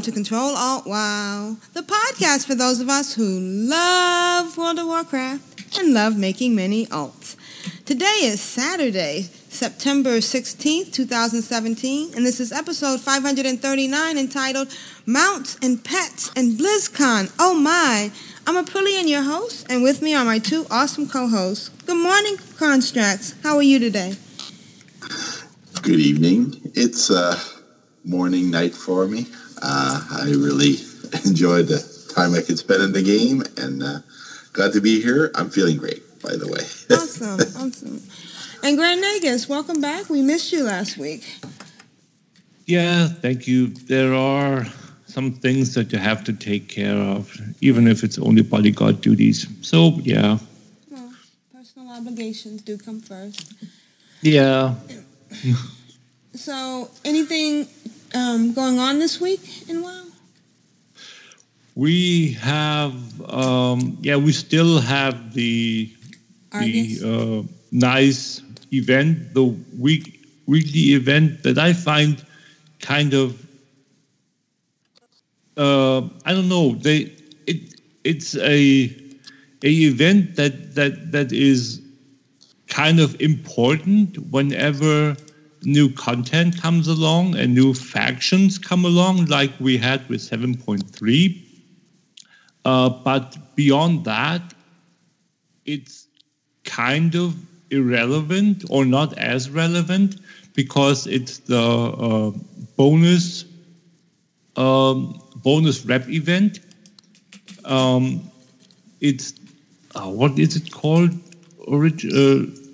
Welcome to Control Alt Wow, the podcast for those of us who love World of Warcraft and love making many alts. Today is Saturday, September 16th, 2017, and this is episode 539 entitled Mounts and Pets and BlizzCon. Oh my! I'm Aprillian, your host, and with me are my two awesome co-hosts. Good morning, Constraxx. How are you today? Good evening. It's uh, morning, night for me. Uh, I really enjoyed the time I could spend in the game and uh, glad to be here. I'm feeling great, by the way. Awesome, awesome. And Grand Nagus, welcome back. We missed you last week. Yeah, thank you. There are some things that you have to take care of, even if it's only bodyguard duties. So, yeah. Well, personal obligations do come first. Yeah. So, anything um, going on this week in WoW? We have, um, yeah, we still have the Argus? the uh, nice event, the week weekly event that I find kind of, uh, I don't know, they it it's a a event that that that is kind of important whenever new content comes along and new factions come along, like we had with 7.3. Uh, but beyond that, it's kind of irrelevant or not as relevant because it's the uh, bonus um, bonus rep event. Um, it's uh, what is it called? Uh,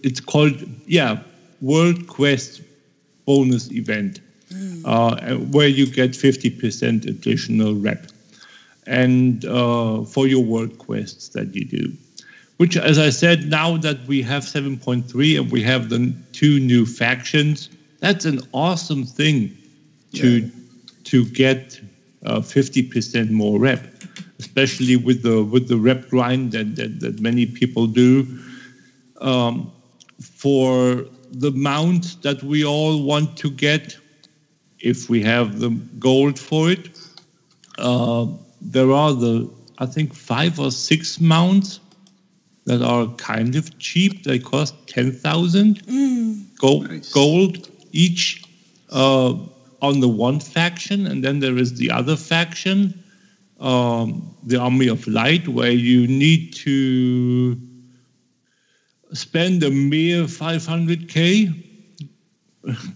it's called yeah World Quest bonus event uh, where you get 50% additional rep and uh, for your world quests that you do. Which as i said now that we have 7.3 and we have the two new factions that's an awesome thing to to get uh, 50% more rep especially with the with the rep grind that that, that many people do. Um, for the mount that we all want to get if we have the gold for it uh, there are the I think five or six mounts that are kind of cheap. They cost ten thousand gold Nice. gold each uh, on the one faction, and then there is the other faction, um, the Army of Light, where you need to spend a mere five hundred k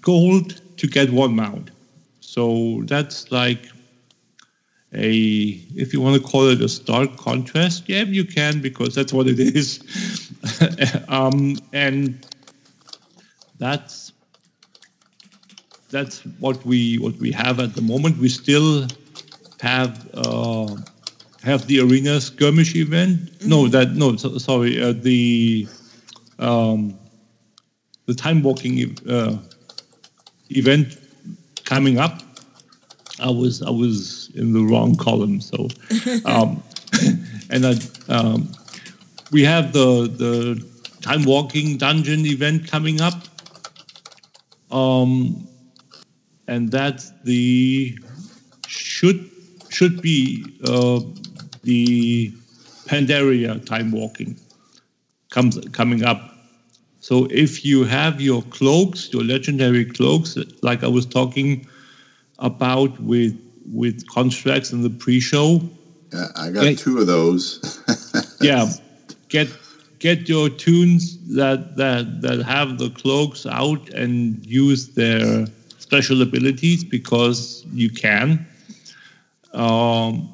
gold to get one mount. So that's like a if you want to call it a stark contrast yeah you can because that's what it is. Um, and that's that's what we what we have at the moment. We still have uh, have the arena skirmish event. No that no so, sorry uh, the um, the time walking uh, event coming up I was I was in the wrong column. So, um, and I, um, we have the the time walking dungeon event coming up, um, and that's the should should be uh, the Pandaria time walking comes coming up. So if you have your cloaks, your legendary cloaks, like I was talking about with with Constraxx in the pre-show. Yeah, I got Yeah. two of those. Yeah, get get your tunes that that that have the cloaks out and use their special abilities because you can. Um,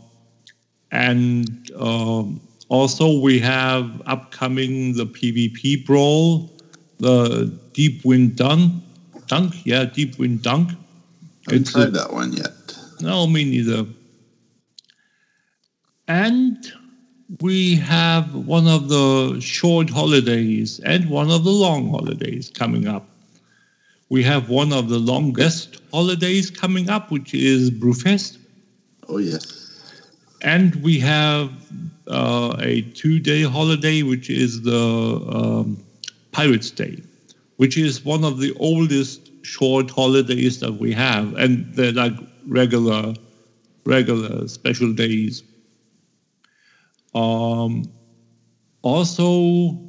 and um, also we have upcoming the PvP brawl, the Deepwind Dunk. Dunk, yeah, Deepwind Dunk. I haven't It's tried a- that one yet. no, me neither. And we have one of the short holidays and one of the long holidays coming up. We have one of the longest holidays coming up, which is Brewfest. Oh yes. And we have uh, a two day holiday, which is the um, Pirates Day, which is one of the oldest short holidays that we have. And they're like regular, regular special days. Um, also,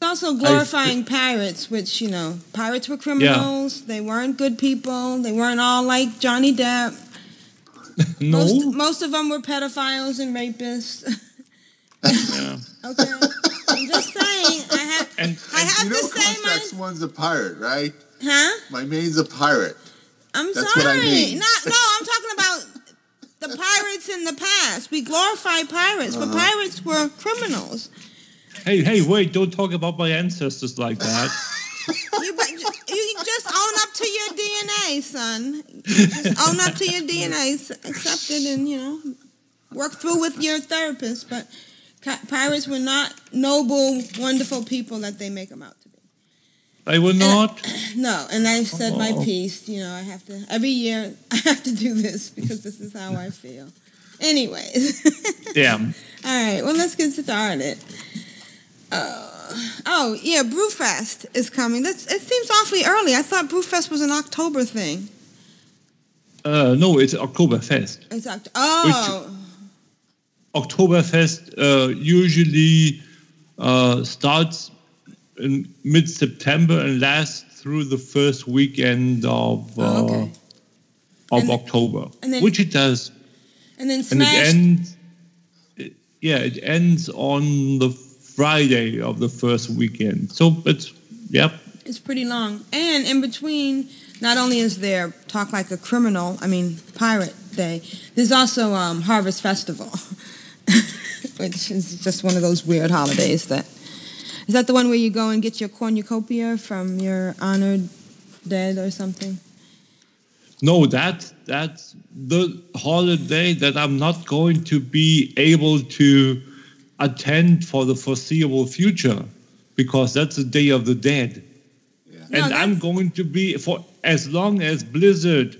also glorifying pirates, which, you know, pirates were criminals. Yeah. They weren't good people. They weren't all like Johnny Depp. no, Most, most of them were pedophiles and rapists. yeah. okay? I'm just saying. I have, and I have you know, to say my. Constraxx one's a pirate, right? Huh? My main's a pirate. I'm That's sorry. what I mean. Not, no, I'm talking about the pirates in the past. We glorify pirates, Uh-huh. but pirates were criminals. hey, hey, wait! Don't talk about my ancestors like that. You, you you just own up to your DNA, son. Just own up to your DNA, s- accept it, and you know, work through with your therapist. But ca- pirates were not noble, wonderful people that they make them out to be. They were not. No, and I said my Oh. piece. You know, I have to every year. I have to do this because this is how I feel. Anyways, Yeah. all right. Well, let's get started. Uh, oh yeah, Brewfest is coming. That's, it seems awfully early. I thought Brewfest was an October thing. Uh, no, it's Oktoberfest. It's October. Oh, Oktoberfest uh, usually uh, starts in mid-September and lasts through the first weekend of uh, Oh, okay. of And October, and then- which it does, and then and it ends. it- yeah, it ends on the Friday of the first weekend. So it's yep. It's pretty long. And in between, not only is there Talk Like a Criminal, I mean, Pirate Day, there's also um, Harvest Festival, which is just one of those weird holidays that. Is that the one where you go and get your cornucopia from your honored dead or something? No, that that's the holiday that I'm not going to be able to attend for the foreseeable future because that's the Day of the Dead. No, And I'm going to be for as long as Blizzard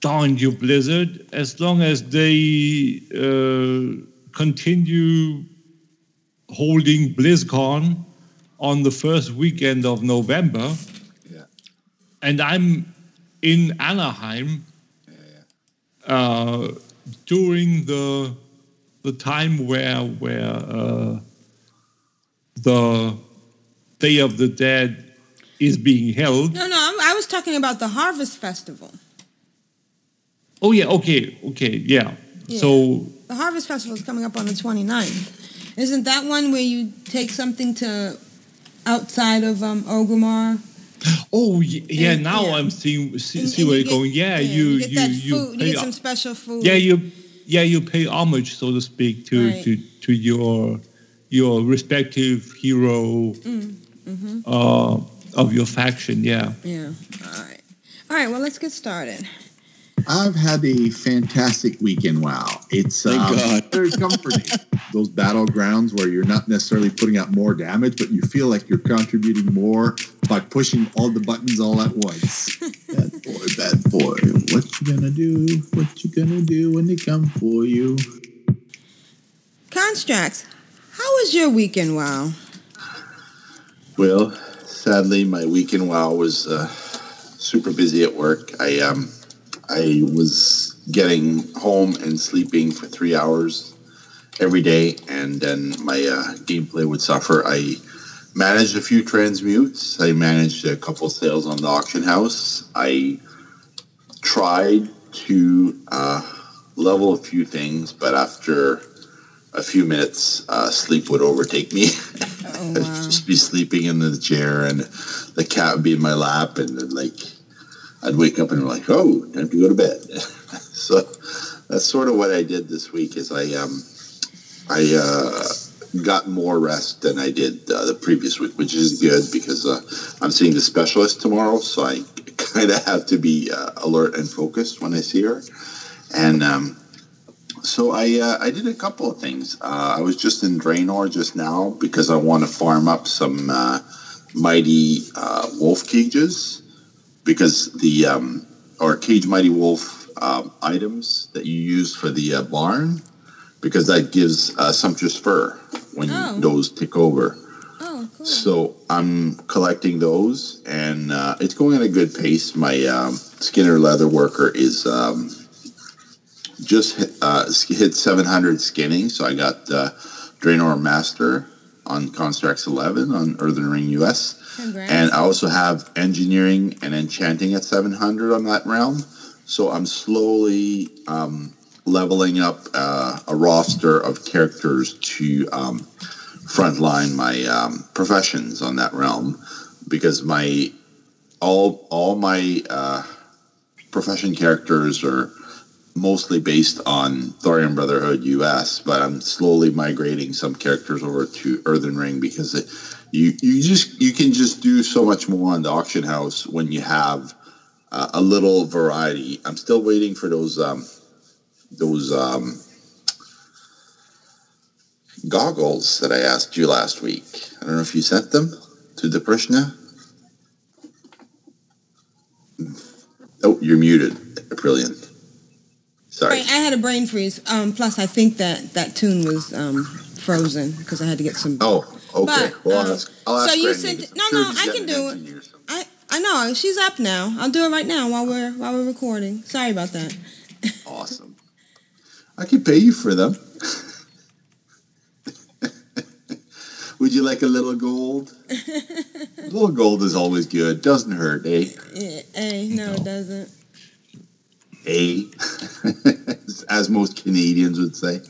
darn you Blizzard, as long as they uh, continue holding BlizzCon on the first weekend of November. Yeah. And I'm in Anaheim uh, during the the time where where uh, the Day of the Dead is being held. No, no, I'm, I was talking about the Harvest Festival. Oh yeah, okay, okay, yeah. Yeah. So The Harvest Festival is coming up on the 29th. Isn't that one where you take something to outside of um, oh yeah, And- now yeah. I'm seeing see, And- see and where you you're going. Yeah, you you get you that you food. You pay, get some special food. yeah you yeah you pay homage so to speak to Right. to to your your respective hero Mm-hmm. uh, of your faction. Yeah. Yeah. All right. All right. Well, let's get started. I've had a fantastic weekend. Wow, it's Thank um, God. very comforting. Those battlegrounds where you're not necessarily putting out more damage, but you feel like you're contributing more by pushing all the buttons all at once. bad boy, bad boy. What you gonna do? What you gonna do when they come for you? Constraxx, how was your weekend? Wow. Well, sadly, my weekend wow was uh, super busy at work. I um, I was getting home and sleeping for three hours every day, and then my uh, gameplay would suffer. I managed a few transmutes. I managed a couple sales on the auction house. I tried to uh, level a few things, but after a few minutes, uh, sleep would overtake me. Oh, I'd just be sleeping in the chair, and the cat would be in my lap, and then like I'd wake up and I'm like, oh, time to go to bed. so that's sort of what I did this week. Is I um, I uh, got more rest than I did uh, the previous week, which is good because uh, I'm seeing the specialist tomorrow, so I kind of have to be uh, alert and focused when I see her. And um, so I uh, I did a couple of things. Uh, I was just in Draenor just now because I want to farm up some uh, mighty uh, wolf cages because the um, or cage mighty wolf um, items that you use for the uh, barn because that gives uh, sumptuous fur when Oh. those tick over. Oh, cool. So I'm collecting those, and uh, it's going at a good pace. My um, Skinner leather worker is um, just hit, uh, hit 700 skinning, so I got uh, Draenor Master on Constraxx 11 on Earthen Ring US. And I also have engineering and enchanting at 700 on that realm. So I'm slowly um, leveling up uh, a roster of characters to um, frontline my um, professions on that realm because my all all my uh, profession characters are mostly based on Thorium Brotherhood US, but I'm slowly migrating some characters over to Earthen Ring because it, you you just you can just do so much more on the auction house when you have uh, a little variety. I'm still waiting for those um, those um, goggles that I asked you last week. I don't know if you sent them to the Vrishna. Oh, you're muted, Aprillian. Sorry. I had a brain freeze. Um, plus, I think that that tune was um, frozen because I had to get some. Oh, okay. But, well, I'll um, ask, I'll ask so you sent no, no, I can do it. engineer or something. I I know she's up now. I'll do it right now while we're while we're recording. Sorry about that. Awesome. I could pay you for them. Would you like a little gold? a little gold is always good. Doesn't hurt, eh? Hey, no, it doesn't. Eh? As most Canadians would say.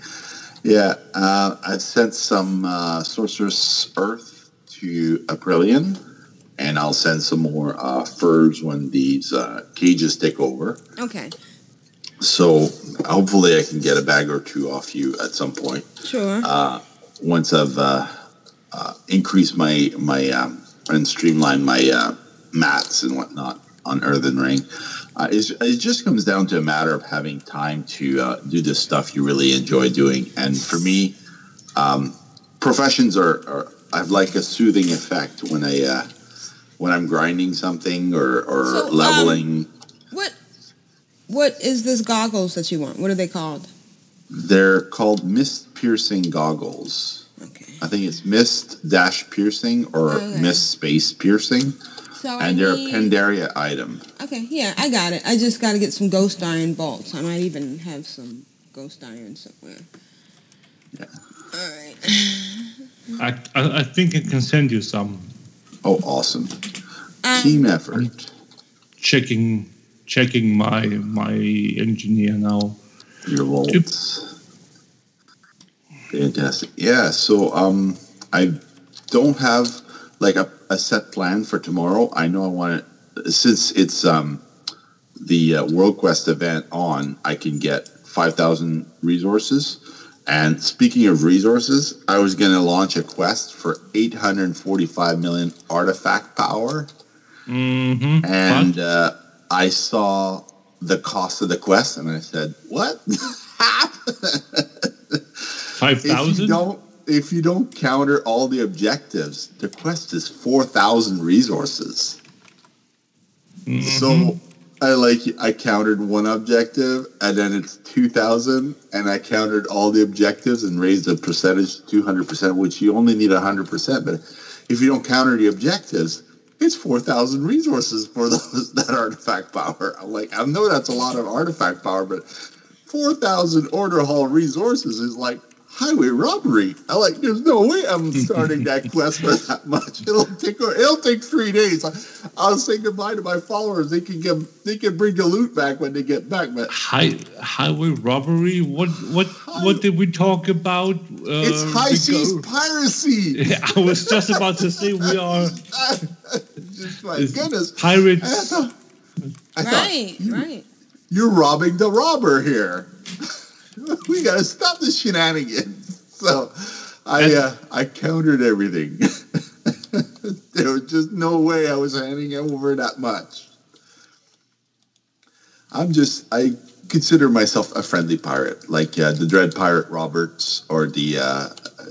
Yeah, uh, I've sent some uh, sumptuous fur to Aprillian, and I'll send some more uh, furs when these uh, cages take over. Okay, So hopefully I can get a bag or two off you at some point. sure. uh, once I've uh, uh, increased my my um, and streamlined my uh, mats and whatnot on Earthen Ring. Uh, it's, it just comes down to a matter of having time to uh, do the stuff you really enjoy doing. And for me, um, professions are, are have like a soothing effect when I uh, when I'm grinding something or, or So, um, leveling. what what is this goggles that you want? What are they called? They're called mist piercing goggles. Okay. I think it's mist dash piercing or Okay. mist space piercing, So I and they're need- a Pandaria item. Okay, yeah, I got it. I just got to get some ghost iron bolts. I might even have some ghost iron somewhere. Yeah. All right. I, I, I think I can send you some. Oh, awesome! Um, Team effort. Checking checking my my engineer now. Your volts. Fantastic. Yeah. So um, I don't have like a, a set plan for tomorrow. I know I want to since it's um the uh, World Quest event on. I can get five thousand resources. And speaking of resources, I was going to launch a quest for 845 million artifact power. Mm-hmm. And uh, I saw the cost of the quest and I said, What? Five if you don't counter all the objectives, the quest is four thousand resources. Mm-hmm. So I like I countered one objective and then it's two thousand and I countered all the objectives and raised the percentage to two hundred percent, which you only need hundred percent. But if you don't counter the objectives, it's four thousand resources for those that artifact power. I'm like, I know that's a lot of artifact power, but four thousand order hall resources is like highway robbery. I like, there's no way I'm starting that quest for that much. It'll take it'll take three days. I, I'll say goodbye to my followers. They can give they can bring the loot back when they get back, but High, highway robbery. What what what did we talk about? Uh, it's high we seas piracy. I was just about to say we are Just my goodness. pirates. I thought, I thought right, right. you're robbing the robber here. we gotta stop the shenanigans. So I uh, I countered everything. there was just no way I was handing over that much. I'm just I consider myself a friendly pirate, like uh, the Dread Pirate Roberts or the uh,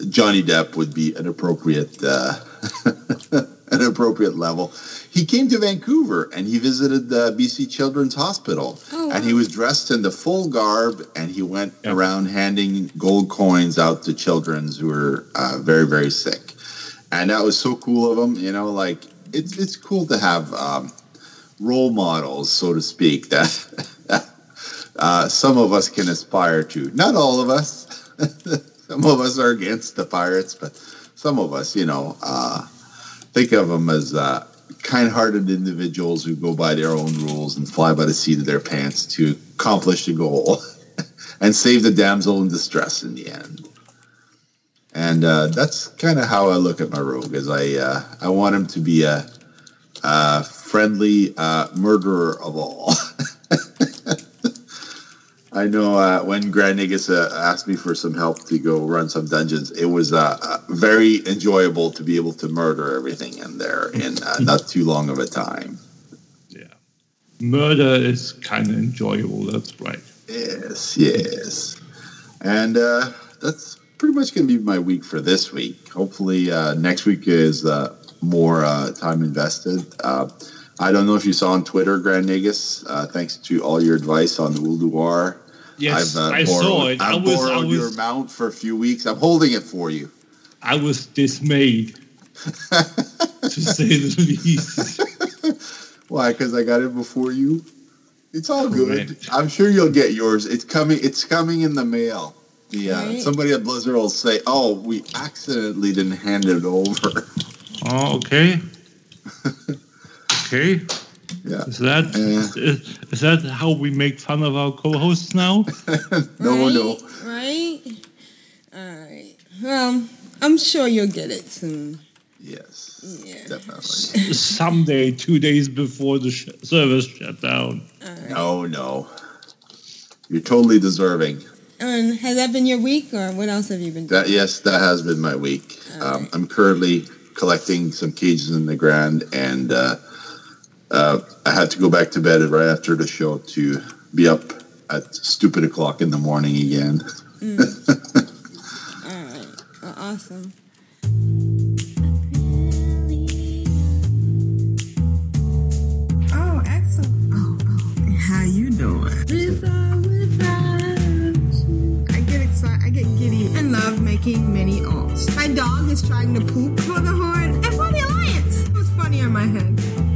Johnny Depp would be an appropriate uh, an appropriate level. He came to Vancouver and he visited the BC Children's Hospital, Oh, and he was dressed in the full garb, and he went around handing gold coins out to children who were uh, very very sick, and that was so cool of him. You know, like it's it's cool to have um, role models, so to speak, that uh, some of us can aspire to. Not all of us. some of us are against the pirates, but some of us, you know, uh, think of them as uh, kind-hearted individuals who go by their own rules and fly by the seat of their pants to accomplish a goal and save the damsel in distress in the end. And uh, that's kind of how I look at my rogue. Is I uh, I want him to be a, a friendly uh, murderer of all. I know uh, when Grand Nagus uh, asked me for some help to go run some dungeons, it was uh, uh, very enjoyable to be able to murder everything in there in uh, not too long of a time. Yeah. Murder is kind of enjoyable. That's right. Yes, yes. And uh, that's pretty much going to be my week for this week. Hopefully, uh, next week is uh, more uh, time invested. Uh, I don't know if you saw on Twitter, Grand Nagus. Uh, thanks to all your advice on the Ulduar. Yes, I've, uh, I borrowed, saw it. I I've was- I borrowed your was- mount for a few weeks. I'm holding it for you. I was dismayed, to say the least. Why? Because I got it before you. It's all good. Correct. I'm sure you'll get yours. It's coming. It's coming in the mail. The uh, Right. somebody at Blizzard will say, "Oh, we accidentally didn't hand it over." Oh, okay. Okay. Yeah. Is that is, is that how we make fun of our co-hosts now? no, right? no. Right? All right. Well, I'm sure you'll get it soon. Yes, Yeah. definitely. Someday, two days before the sh- service shut down. No, no. You're totally deserving. And has that been your week, or what else have you been doing? That yes, that has been my week. Um, I'm currently collecting some cages in the ground, and uh, uh, I had to go back to bed right after the show to be up at stupid o'clock in the morning again. All right. Well, awesome. Oh, excellent. Oh, oh. How you doing? I get excited. I get giddy and love making mini alts. My dog is trying to poop for the horn and for the Alliance. It was funny in my head.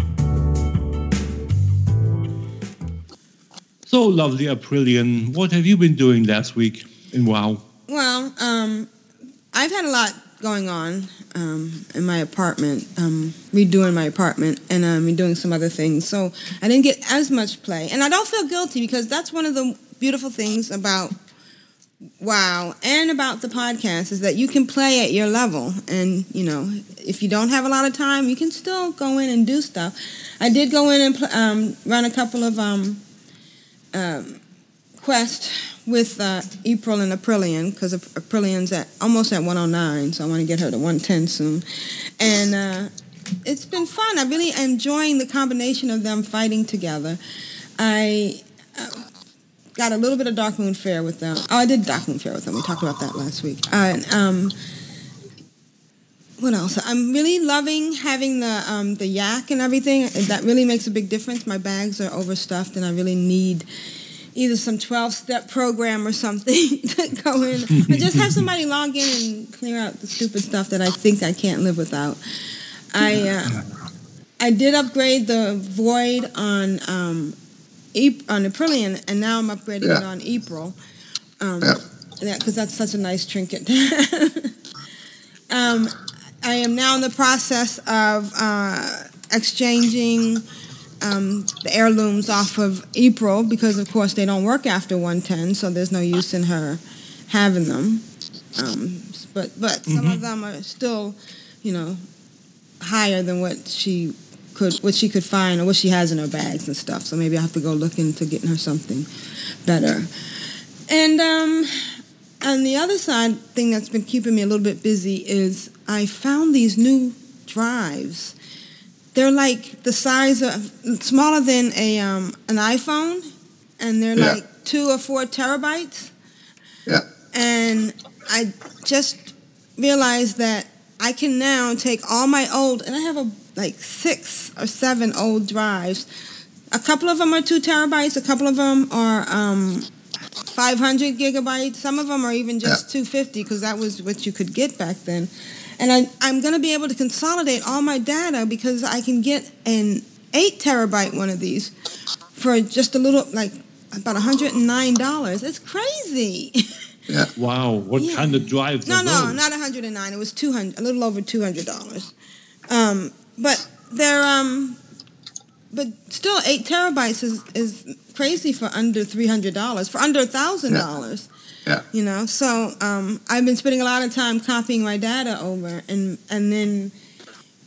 So lovely, Aprillian. What have you been doing last week in WoW? Well, um, I've had a lot going on um, in my apartment, um, redoing my apartment, and um, doing some other things. So I didn't get as much play, and I don't feel guilty because that's one of the beautiful things about WoW and about the podcast is that you can play at your level, and you know if you don't have a lot of time, you can still go in and do stuff. I did go in and pl- um, run a couple of um, quest with uh, April and Aprillian because Aprillian's at almost at 109, so I want to get her to 110 soon. And uh, it's been fun. I'm really enjoying the combination of them fighting together. I uh, got a little bit of Darkmoon Faire with them. Oh, I did Darkmoon Faire with them. We talked about that last week. Uh, um, what else? I'm really loving having the um, the yak and everything. That really makes a big difference. My bags are overstuffed, and I really need either some 12 step program or something to go in or just have somebody log in and clear out the stupid stuff that I think I can't live without. I uh, I did upgrade the void on um, on Aprillian, and now I'm upgrading it on April. Um, Yeah. because that's such a nice trinket. um, I am now in the process of uh, exchanging um, the heirlooms off of April because, of course, they don't work after 110, so there's no use in her having them. Um, but but some of them are still, you know, higher than what she could what she could find or what she has in her bags and stuff. So maybe I have to go look into getting her something better. And um, on the other side, thing that's been keeping me a little bit busy is I found these new drives. They're like the size of smaller than a um, an iPhone, and they're Yeah. like two or four terabytes. Yeah. And I just realized that I can now take all my old, and I have a like six or seven old drives. A couple of them are two terabytes. A couple of them are um, 500 gigabytes. Some of them are even just 250 because that was what you could get back then. And I, I'm going to be able to consolidate all my data because I can get an eight terabyte one of these for just a little, like about $109. It's crazy. Yeah. Wow, what Yeah. kind of drive? No, no, those? not 109. It was 200, a little over $200. Um, but they're um, but still, eight terabytes is is crazy for under $300. For under thousand dollars. Yeah. You know, so um, I've been spending a lot of time copying my data over and and then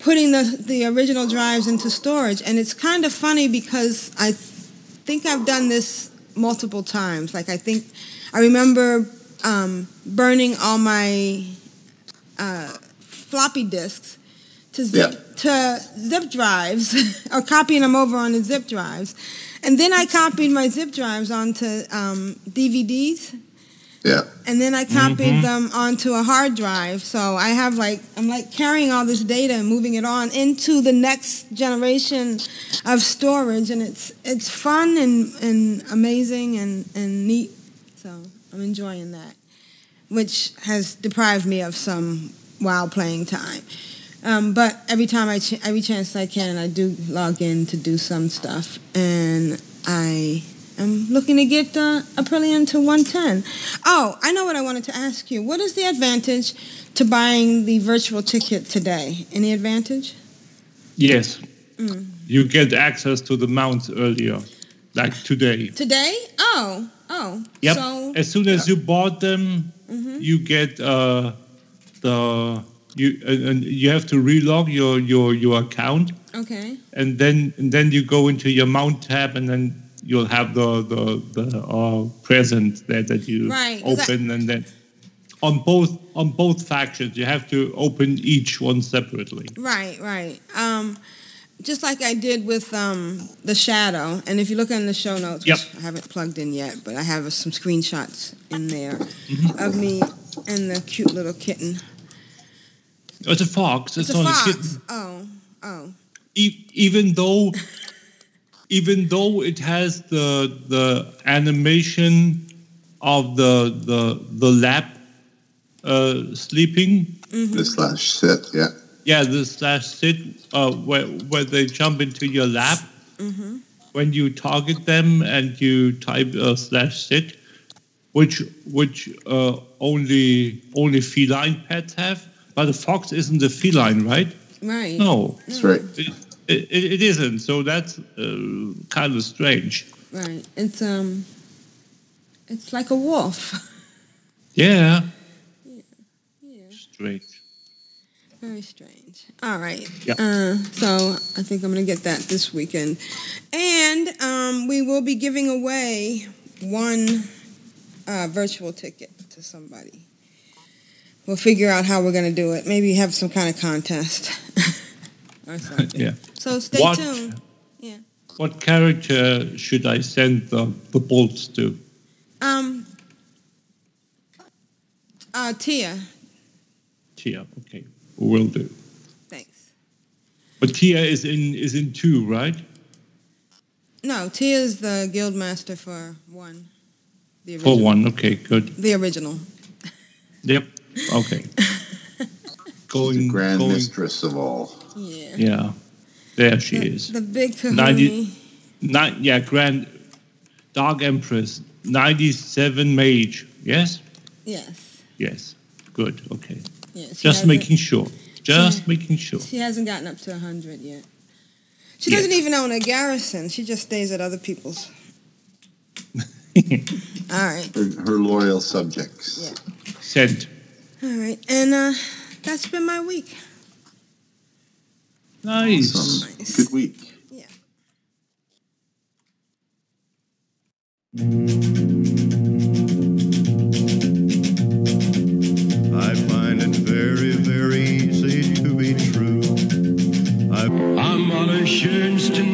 putting the the original drives into storage. And it's kind of funny because I think I've done this multiple times. Like I think I remember um, burning all my uh, floppy disks to zip to zip drives or copying them over on the zip drives, and then I copied my zip drives onto um, DVDs. Yeah. And then I copied Mhm. them onto a hard drive. So I have like I'm like carrying all this data and moving it on into the next generation of storage and it's it's fun and, and amazing and, and neat. So I'm enjoying that. Which has deprived me of some WoW playing time. Um, but every time I ch- every chance I can I do log in to do some stuff and I am looking to get uh, Aprillian to 110. Oh, I know what I wanted to ask you. What is the advantage to buying the virtual ticket today? Any advantage? Yes, Mm. you get access to the mounts earlier, like today. Today? Oh, oh. Yep. So, as soon as you bought them, Mhm. you get uh, the you and and you have to relog your your your account, okay. and then and then you go into your mount tab, and then you'll have the the the uh, present there that you Right, 'cause I- open, and then on both on both factions you have to open each one separately. Right, right. Um, just like I did with um, the shadow, and if you look in the show notes, Yep. which I haven't plugged in yet, but I have some screenshots in there Mm-hmm. of me and the cute little kitten. It's a fox. It's, It's a not fox. a kitten. Oh, oh. E- even though even though it has the the animation of the the the lap uh, sleeping The slash sit, yeah. yeah the slash sit uh, where where they jump into your lap Mm-hmm. when you target them and you type uh, slash sit which which uh, only only feline pets have but the fox isn't a feline right Right. no That's right. it, it, it isn't. So that's uh, kind of strange. Right. It's um, it's like a wolf. Yeah. yeah. yeah. Strange. Very strange. All right. Yeah. Uh, so I think I'm going to get that this weekend. And um, we will be giving away one uh, virtual ticket to somebody. We'll figure out how we're going to do it. Maybe have some kind of contest or something. yeah. So stay What- tuned. Yeah. What character should I send the, the bolts to? Um, uh, Tia. Tia. Okay. Will do. Thanks. But Tia is in is in two, right? No, Tia is the guild master for one. The For one. Okay. Good. The original. Yep. Okay. going. Grand going. mistress of all. Yeah. Yeah. There she is. The big kahuna. 90, ni- yeah, Grand Dark Empress, 97 mage. Yes? Yes. Yes. Good. Okay. Yeah, Just making sure. Just making sure. She hasn't gotten up to 100 yet. She Yet. doesn't even own a garrison. She just stays at other people's. All right. Her, her loyal subjects. Yeah. Sent. All right. And uh, that's been my week. Nice. Awesome. Good week. Yeah. I find it very, very easy to be true. I'm allerschönsten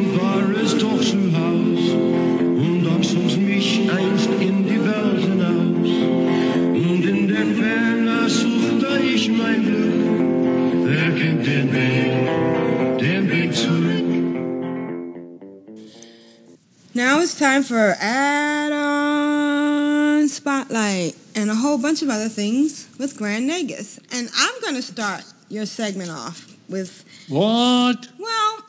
war es it's time for add-on spotlight and a whole bunch of other things with Grand Nagus. And I'm going to start your segment off with What? well,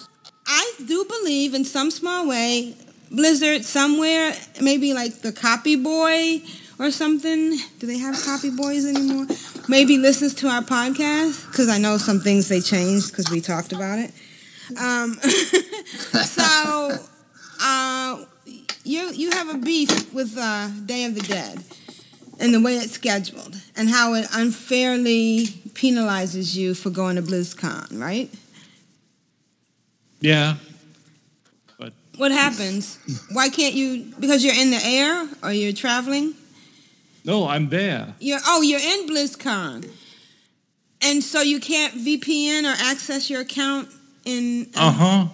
I do believe in some small way Blizzard somewhere, maybe like the Copy Boy or something. Do they have Copy Boys anymore? Maybe listens to our podcast because I know some things they changed because we talked about it. Um, so uh, you you have a beef with uh, Day of the Dead and the way it's scheduled and how it unfairly penalizes you for going to BlizzCon, right? Yeah. But What happens? Why can't you? Because you're in the air or you're traveling. No, I'm there. You're oh, you're in BlizzCon, and so you can't VPN or access your account in. Uh huh.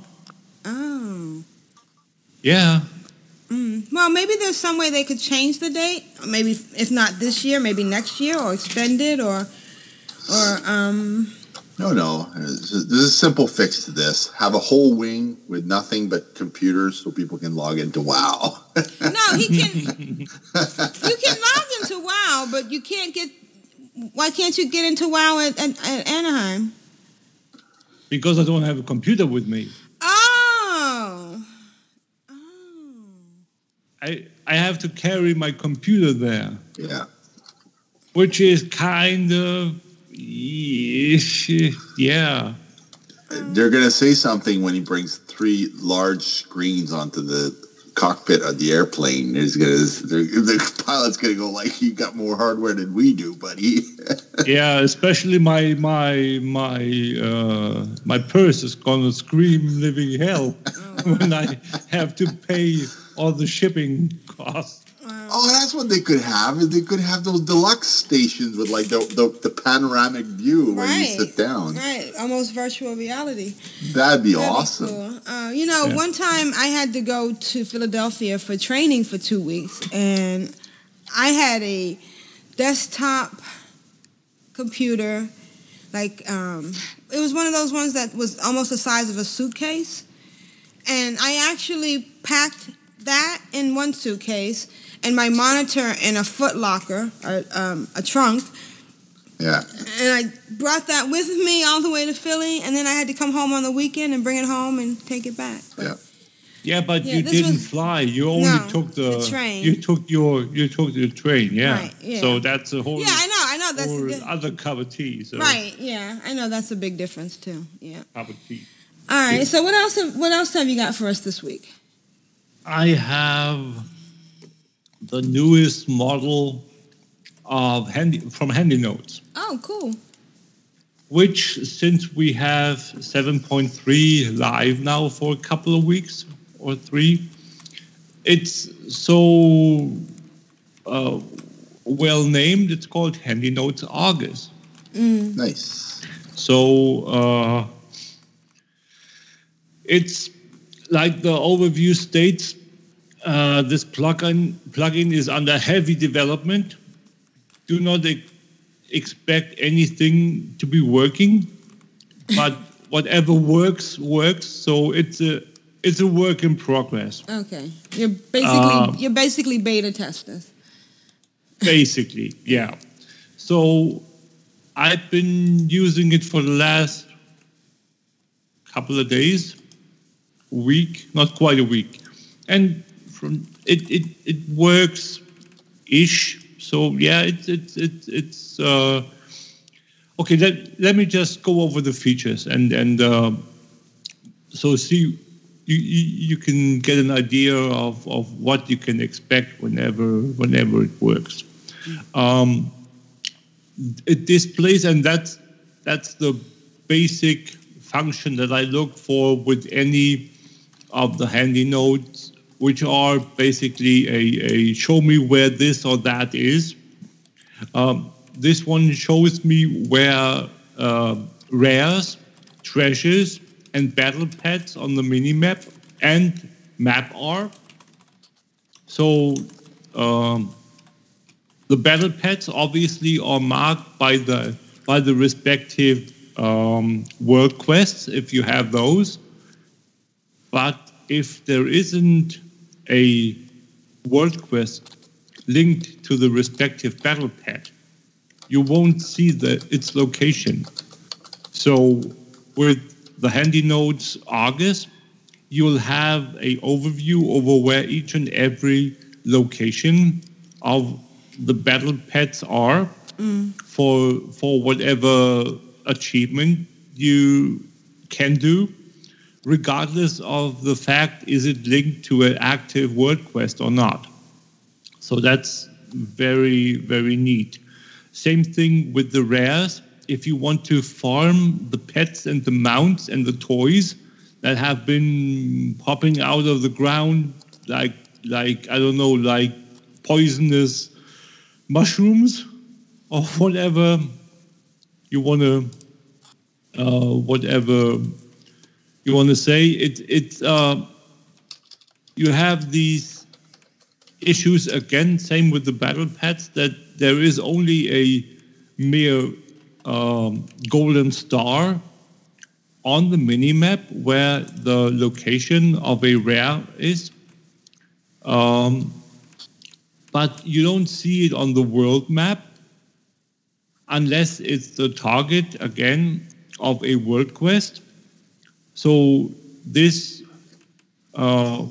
Oh. Yeah. Mm. Well, maybe there's some way they could change the date. Maybe if not this year, maybe next year, or extend it, or or um. No, no. There's a, simple fix to this. Have a whole wing with nothing but computers so people can log into WoW. No, he can. you can log into WoW, but you can't get. Why can't you get into WoW at, at, at Anaheim? Because I don't have a computer with me. Oh. I I have to carry my computer there. Yeah. Which is kind of yeah. They're going to say something when he brings three large screens onto the cockpit of the airplane. There's gonna, the pilot's going to go like, "You got more hardware than we do, buddy." yeah, especially my my my uh, my purse is gonna scream living hell when I have to pay all the shipping costs. Oh, that's what they could have. Is they could have those deluxe stations with like the the, the panoramic view where you sit down. Right, almost virtual reality. That'd be That'd be awesome. cool. Uh, you know, Yeah. one time I had to go to Philadelphia for training for two weeks, and I had a desktop computer, like um, it was one of those ones that was almost the size of a suitcase, and I actually packed that in one suitcase and my monitor in a foot locker or um, a trunk Yeah. and I brought that with me all the way to Philly, and then I had to come home on the weekend and bring it home and take it back. Yeah. Yeah, but Yeah, you didn't was- fly. You only No, took the, the train. You took your you took the train. Yeah. Right, yeah. So that's a whole Yeah, I know, I know. That's whole the- other cup of tea. So right. Yeah, I know that's a big difference too. Yeah. cup of tea. All right. So what else? Have, what else have you got for us this week? I have the newest model of handy from HandyNotes, Oh, cool. which since we have 7.3 live now for a couple of weeks or three, it's so uh, well named. It's called HandyNotes Argus. Mm. Nice. So uh, it's like the overview states. Uh, this plugin plugin is under heavy development. Do not e- expect anything to be working, but whatever works works. So it's a it's a work in progress. Okay. You're basically Um, you're basically beta testers. basically yeah so i've been using it for the last couple of days week not quite a week and from it it, it works ish so yeah it's it's it's, it's uh okay let, let me just go over the features and and uh, so see you, you can get an idea of, of what you can expect whenever whenever it works. Um, it displays, and that's that's the basic function that I look for with any of the handy notes, which are basically a, a show me where this or that is. Um, this one shows me where uh, rares, treasures, and battle pets on the mini map and map are. So um, the battle pets obviously are marked by the by the respective um, world quests if you have those. But if there isn't a world quest linked to the respective battle pet, you won't see the its location. So with the HandyNotes Argus, you'll have a overview over where each and every location of the battle pets are mm. for for whatever achievement you can do, regardless of the fact is it linked to an active world quest or not. So that's very very neat. Same thing with the rares. If you want to farm the pets and the mounts and the toys that have been popping out of the ground like like I don't know like poisonous mushrooms or whatever you want to uh, whatever you want to say it it uh, you have these issues again same with the battle pets that there is only a mere um, golden star on the minimap where the location of a rare is um, but you don't see it on the world map unless it's the target again of a world quest. So this uh,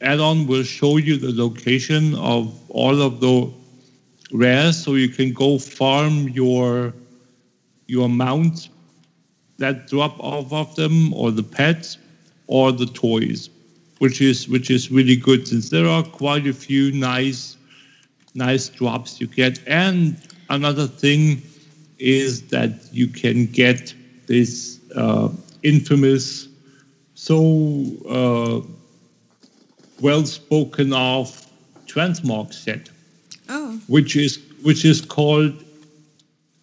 add-on will show you the location of all of the rares, so you can go farm your your mounts that drop off of them, or the pets, or the toys, which is which is really good since there are quite a few nice nice drops you get. And another thing is that you can get this uh, infamous, so uh, well spoken of transmog set, Oh. which is which is called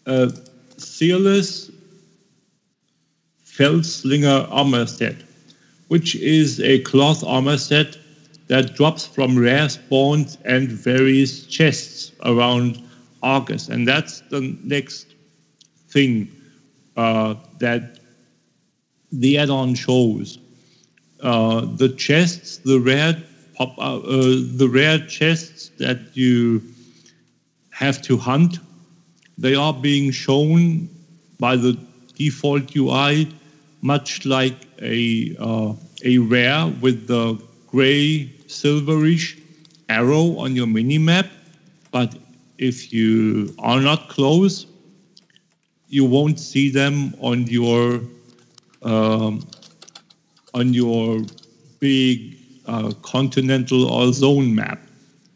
uh, Seerless Feldslinger armor set, which is a cloth armor set that drops from rare spawns and various chests around Argus. And that's the next thing uh, that the add-on shows. Uh, the chests, the rare pop, uh, the rare chests that you have to hunt, they are being shown by the default UI, much like a uh, a rare with the gray silverish arrow on your mini map. But if you are not close, you won't see them on your um, on your big uh, continental or zone map.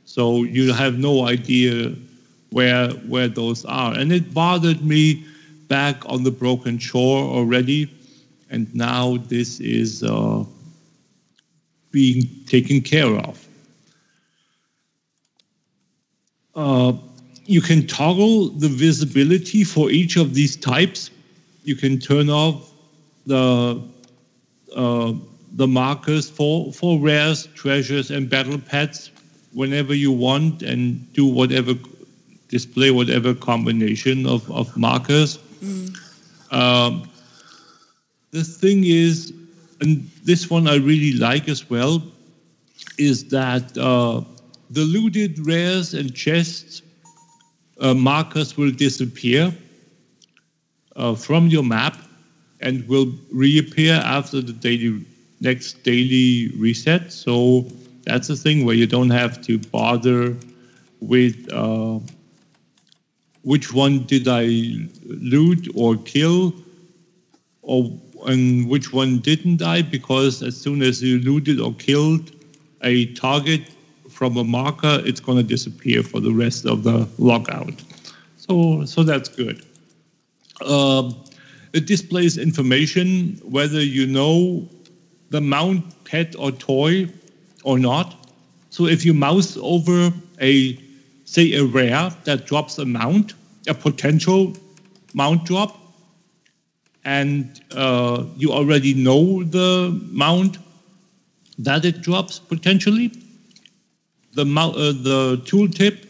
So you have no idea where where those are, and it bothered me back on the Broken Shore already, and now this is uh, being taken care of. Uh, you can toggle the visibility for each of these types. You can turn off the uh, the markers for for rares, treasures, and battle pets whenever you want, and do whatever display whatever combination of, of markers. Um, the thing is, and this one I really like as well, is that uh, the looted rares and chests uh, markers will disappear uh, from your map and will reappear after the daily next daily reset. So that's a thing where you don't have to bother with uh, which one did I loot or kill, or and which one didn't I? Because as soon as you looted or killed a target from a marker, it's going to disappear for the rest of the logout. So, so that's good. Um, it displays information whether you know the mount, pet, or toy or not. So if you mouse over a, say, a rare that drops a mount, a potential mount drop, and uh, you already know the mount that it drops potentially, the, uh, the tooltip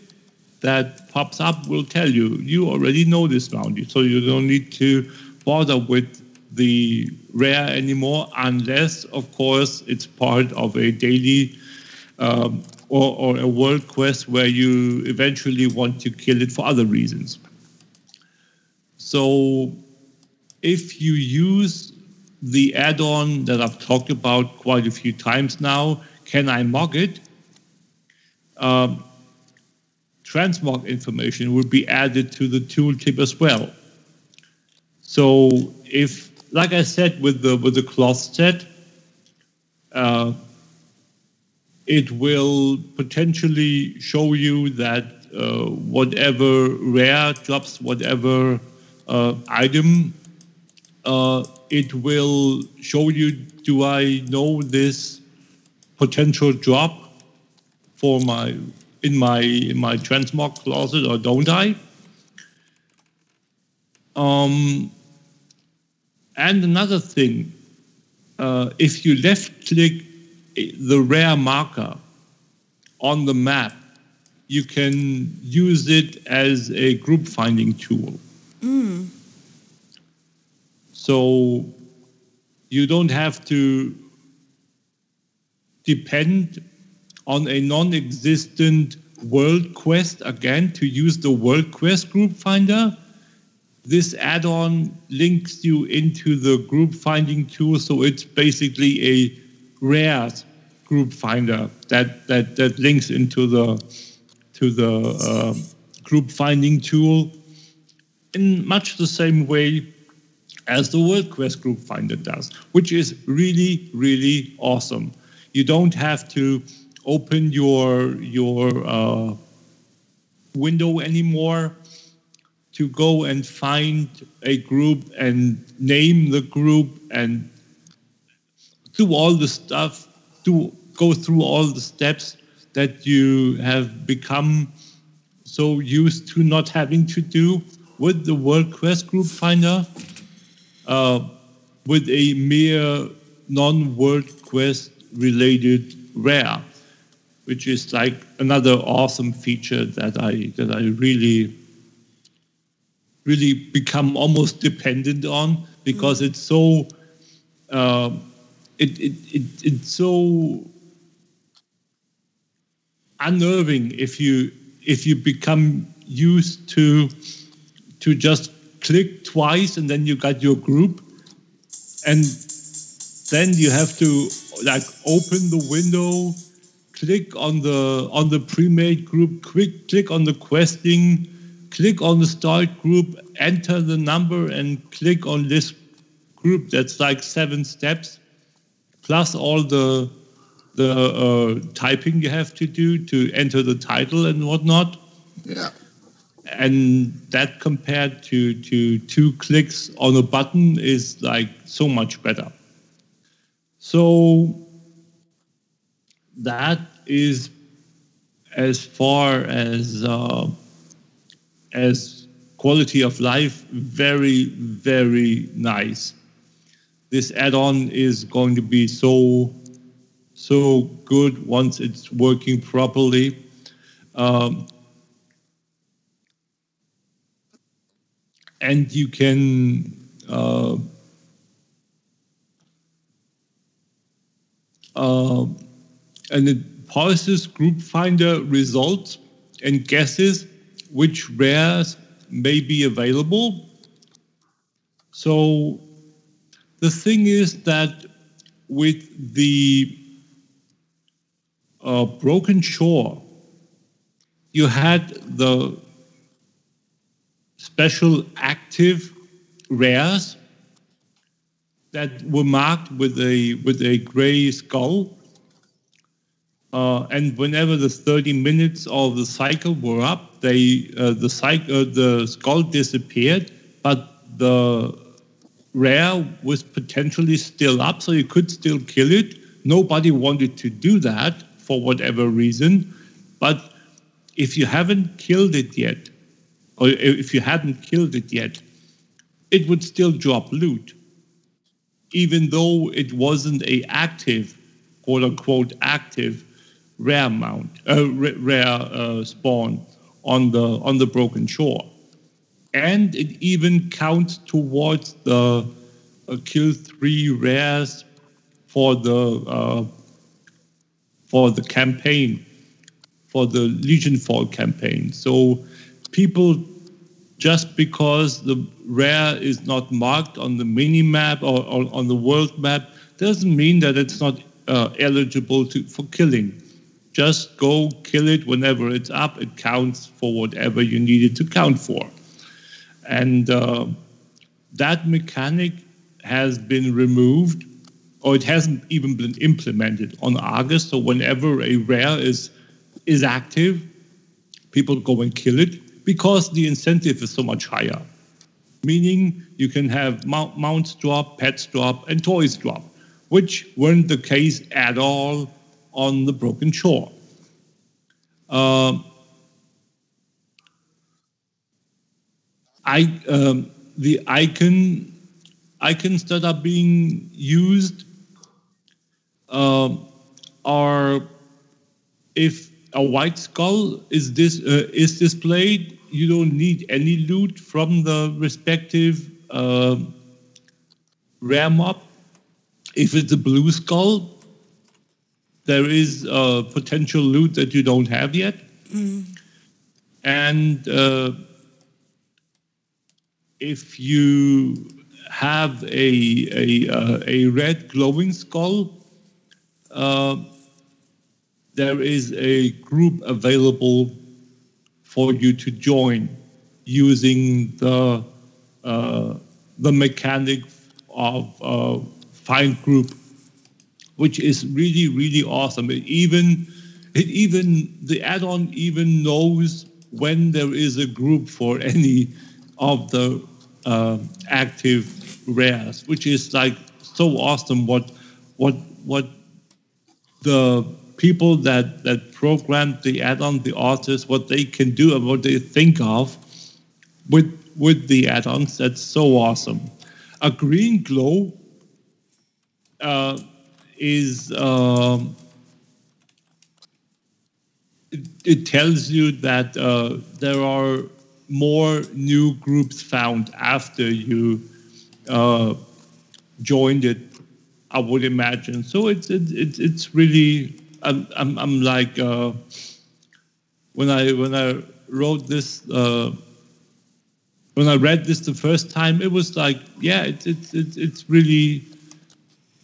that pops up will tell you you already know this mount, so you don't need to bother with the rare anymore, unless, of course, it's part of a daily um, or, or a world quest where you eventually want to kill it for other reasons. So, if you use the add on that I've talked about quite a few times now, Can I Mog It? Um, transmog information will be added to the tooltip as well. So if, like I said, with the with the cloth set, uh, it will potentially show you that uh, whatever rare drops whatever uh, item, uh, it will show you, do I know this potential drop for my in my in my transmog closet or don't I? Um, and another thing, uh, if you left click the rare marker on the map, you can use it as a group finding tool. Mm. So you don't have to depend on a non existent world quest again to use the world quest group finder. This add on links you into the group finding tool, so it's basically a rare group finder that, that, that links into the to the uh, group finding tool in much the same way as the World Quest Group Finder does, which is really, really awesome. You don't have to open your your uh, window anymore to go and find a group and name the group and do all the stuff, do go through all the steps that you have become so used to not having to do with the World Quest Group Finder, uh, with a mere non-World Quest related rare, which is like another awesome feature that I that I really really become almost dependent on because it's so uh, it, it, it it's so unnerving if you if you become used to to just click twice and then you got your group and then you have to like open the window click on the on the pre-made group quick click on the questing click on the start group enter the number and click on this group that's like seven steps plus all the the uh, typing you have to do to enter the title and whatnot Yeah. and that compared to to two clicks on a button is like so much better so that is as far as uh, as quality of life very very nice. This add-on is going to be so so good once it's working properly. Um, and you can uh, uh, and it parses group finder results and guesses which rares may be available. So the thing is that with the uh, Broken Shore, you had the special active rares that were marked with a with a gray skull. Uh, and whenever the 30 minutes of the cycle were up, they uh, the cycle uh, the skull disappeared, but the rare was potentially still up, so you could still kill it. Nobody wanted to do that for whatever reason. But if you haven't killed it yet, or if you hadn't killed it yet, it would still drop loot, even though it wasn't a active, quote unquote, active rare mount, uh, rare uh, spawn on the on the broken shore, and it even counts towards the uh, kill three rares for the uh, for the campaign, for the Legionfall campaign. So people just because the rare is not marked on the mini map or, or on the world map doesn't mean that it's not uh, eligible to, for killing. Just go kill it whenever it's up. It counts for whatever you need it to count for. And uh, that mechanic has been removed, or it hasn't even been implemented on Argus. So whenever a rare is is active, people go and kill it because the incentive is so much higher. Meaning you can have mount, mounts drop, pets drop, and toys drop, which weren't the case at all on the broken shore. Uh, I, um, the icon icons that are being used uh, are if a white skull is uh, is displayed, you don't need any loot from the respective uh, rare mob. If it's a blue skull, there is uh, potential loot that you don't have yet. Mm. And uh, if you have a, a, uh, a red glowing skull, uh, there is a group available for you to join using the, uh, the mechanic of uh, find group which is really really awesome. It even it even the add-on even knows when there is a group for any of the uh, active rares, which is like so awesome. What what what the people that that programmed the add-on, the artists, what they can do and what they think of with with the add-ons. That's so awesome. A green glow. Uh, is um, it, it, tells you that uh, there are more new groups found after you uh, joined it. I would imagine. So it's it's it's really I'm I'm, I'm like uh, when I when I wrote this uh, when I read this the first time, it was like yeah, it's it's it's, it's really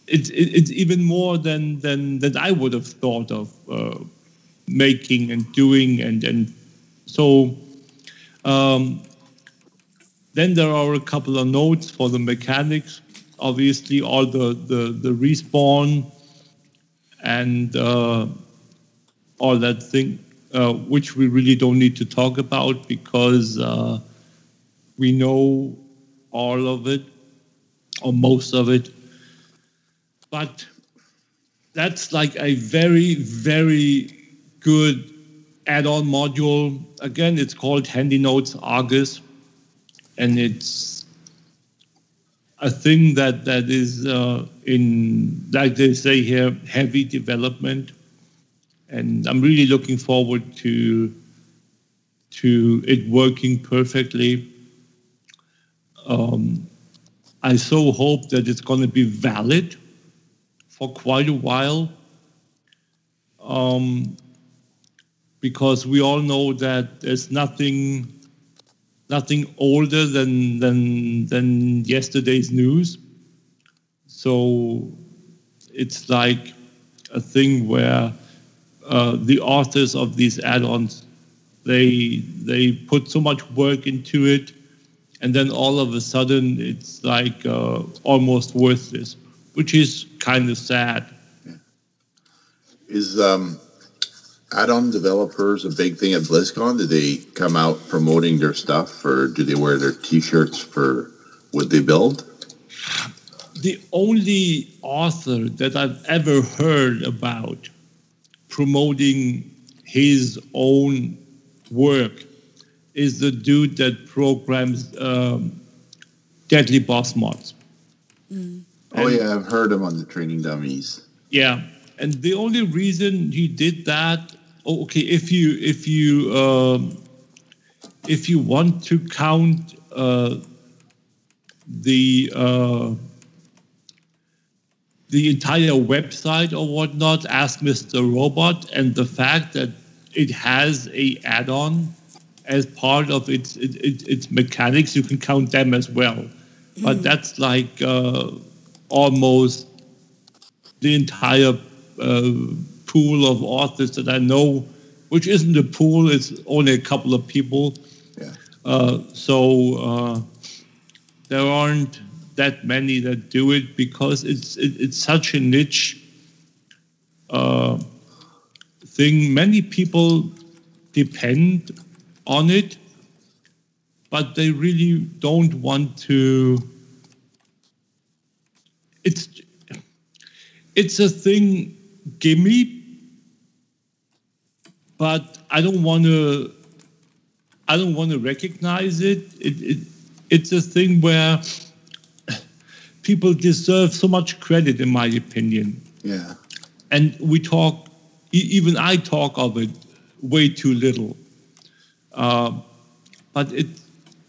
it's it's even more than than than I would have thought of uh, making and doing and and so um, then there are a couple of notes for the mechanics. Obviously all the the, the respawn and uh, all that thing uh, which we really don't need to talk about because uh, we know all of it or most of it but that's like a very, very good add-on module. Again, it's called HandyNotes Argus, and it's a thing that that is uh, in, like they say here, heavy development. And I'm really looking forward to to it working perfectly. Um, I so hope that it's going to be valid for quite a while. Um, because we all know that there's nothing nothing older than than than yesterday's news. So it's like a thing where uh, the authors of these add-ons they they put so much work into it, and then all of a sudden it's like uh, almost worthless which is kind of sad. Is um, add-on developers a big thing at BlizzCon? Do they come out promoting their stuff, or do they wear their T-shirts for what they build? the only author that I've ever heard about promoting his own work is the dude that programs um, Deadly Boss Mods. Oh yeah, I've heard him on the training dummies. Yeah, and the only reason he did that, oh, okay, if you if you um, if you want to count uh, the uh, the entire website or whatnot, ask Mr. Robot, and the fact that it has a add-on as part of its its, its, its mechanics, you can count them as well. But that's like uh, almost the entire uh, pool of authors that I know, which isn't a pool; it's only a couple of people. Yeah. Uh, so uh, there aren't that many that do it because it's it, it's such a niche uh, thing. Many people depend on it, but they really don't want to. It's it's a thing, gimme, but I don't want to. I don't want to recognize it. It, it. It's a thing where people deserve so much credit, in my opinion. Yeah. And we talk, even I talk of it way too little. Uh, but it,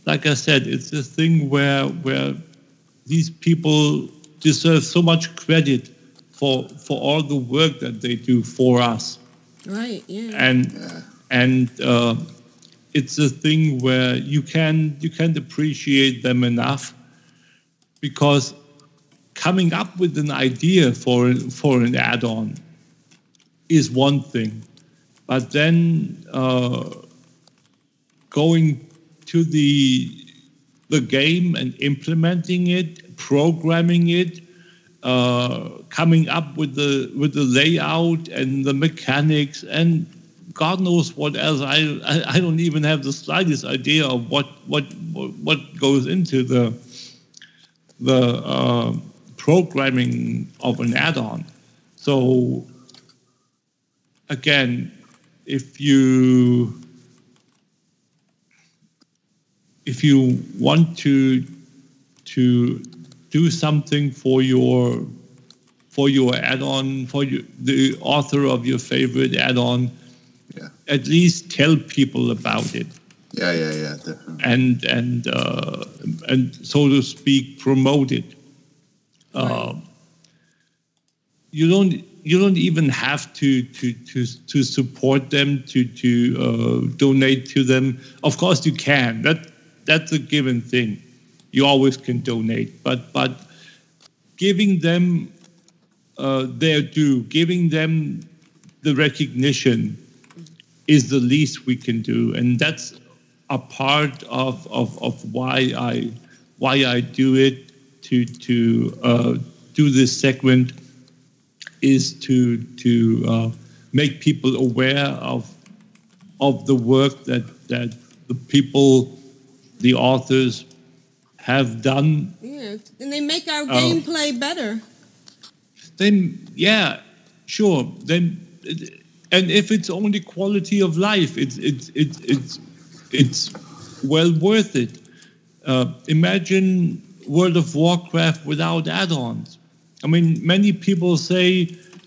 like I said, it's a thing where where these people deserve so much credit for for all the work that they do for us Right, yeah. and and uh, it's a thing where you can you can't appreciate them enough because coming up with an idea for for an add-on is one thing, but then uh, going to the the game and implementing it, programming it, uh, coming up with the with the layout and the mechanics and God knows what else. I, I I don't even have the slightest idea of what what what goes into the the uh, programming of an add-on. So again, if you if you want to to do something for your for your add-on for your, the author of your favorite add-on. At least tell people about it. Yeah, yeah, yeah, definitely. and and uh, and so to speak promote it. Uh, you don't you don't even have to to to, to support them to to uh, donate to them. Of course you can. That that's a given thing you always can donate but but giving them uh, their due giving them the recognition is the least we can do and that's a part of, of, of why I why I do it to to uh, do this segment is to to uh, make people aware of of the work that that the people the authors have done Yeah, and they make our Oh. gameplay better. then yeah, sure. Then and if it's only quality of life, it's it's it's it's it's well worth it. Uh, imagine World of Warcraft without add-ons. I mean, many people say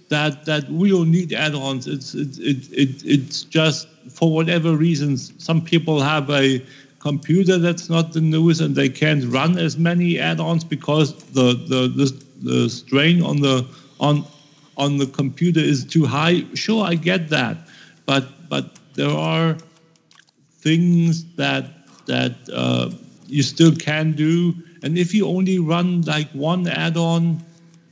that that we don't need add-ons. It's it's it, it, it's just for whatever reasons. Some people have a computer that's not the newest and they can't run as many add-ons because the the the, the strain on the on on the computer is too high. Sure, I get that, but but there are things that that uh, you still can do, and if you only run like one add-on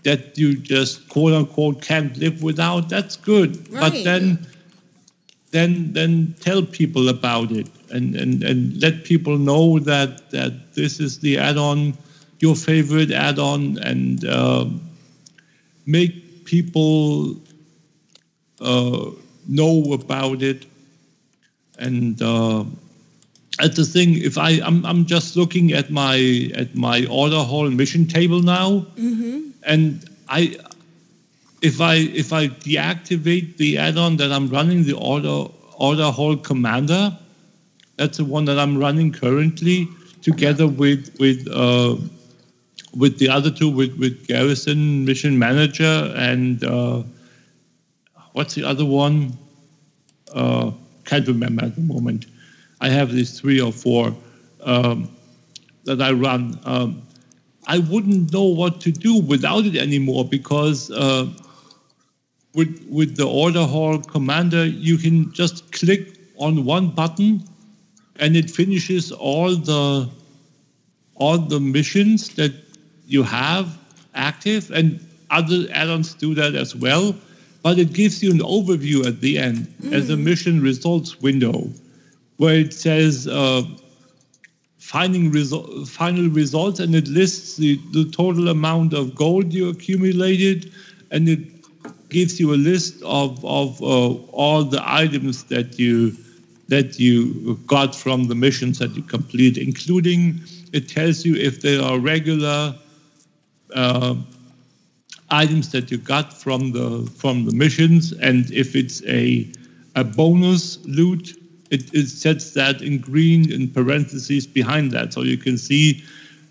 that you just quote unquote can't live without, that's good. But then then then tell people about it and, and, and let people know that that this is the add-on, your favorite add-on, and um, make people uh, know about it. And uh, at the thing. If I I'm I'm just looking at my at my order hall mission table now, and I if I if I deactivate the add-on that I'm running, the order order hall commander, that's the one that I'm running currently, together with with uh, with the other two, with with Garrison Mission Manager and uh, what's the other one? Uh, can't remember at the moment. I have these three or four um, that I run. Um, I wouldn't know what to do without it anymore because uh, with with the order hall commander, you can just click on one button, and it finishes all the all the missions that you have active, and other add-ons do that as well. But it gives you an overview at the end as a mission results window, where it says. Uh, finding result, final results and it lists the, the total amount of gold you accumulated and it gives you a list of, of uh, all the items that you that you got from the missions that you complete including it tells you if they are regular uh, items that you got from the from the missions and if it's a a bonus loot it, it sets that in green in parentheses behind that. So you can see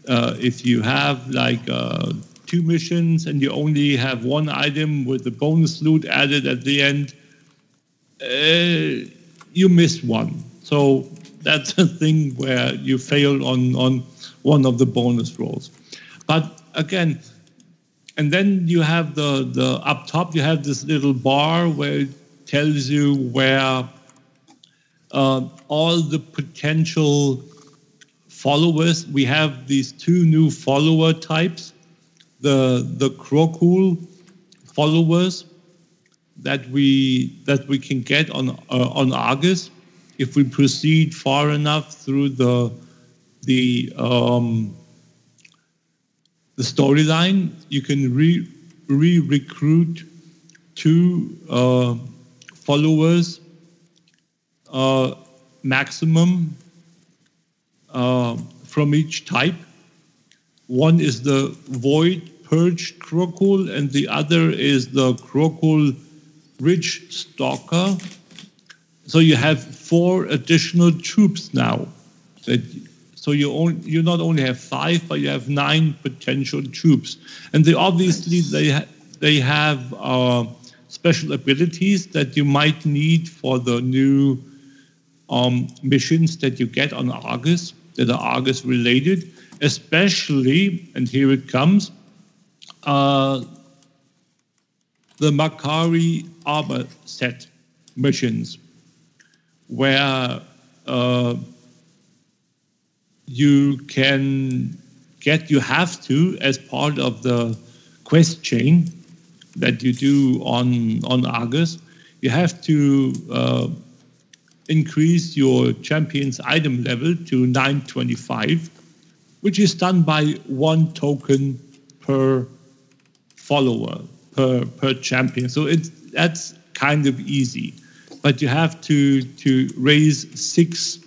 uh, if you have like uh, two missions and you only have one item with the bonus loot added at the end, uh, you missed one. So that's a thing where you failed on, on one of the bonus rolls. But again, and then you have the, the up top, you have this little bar where it tells you where uh, all the potential followers. We have these two new follower types, the the Krokul followers that we that we can get on uh, on Argus if we proceed far enough through the the um, the storyline. You can re re recruit two uh, followers uh, maximum uh, from each type. One is the void purged Krokul, and the other is the Krokul ridge stalker. So you have four additional troops now. That, so you only, you not only have five, but you have nine potential troops, and they obviously they ha- they have uh, special abilities that you might need for the new um, missions that you get on Argus that are Argus related, especially, and here it comes, uh, the Makari armor set missions, where uh, you can get, you have to, as part of the quest chain that you do on, on Argus, you have to uh, increase your champion's item level to 925, which is done by one token per follower, per, per champion. So it's, that's kind of easy. But you have to, to raise six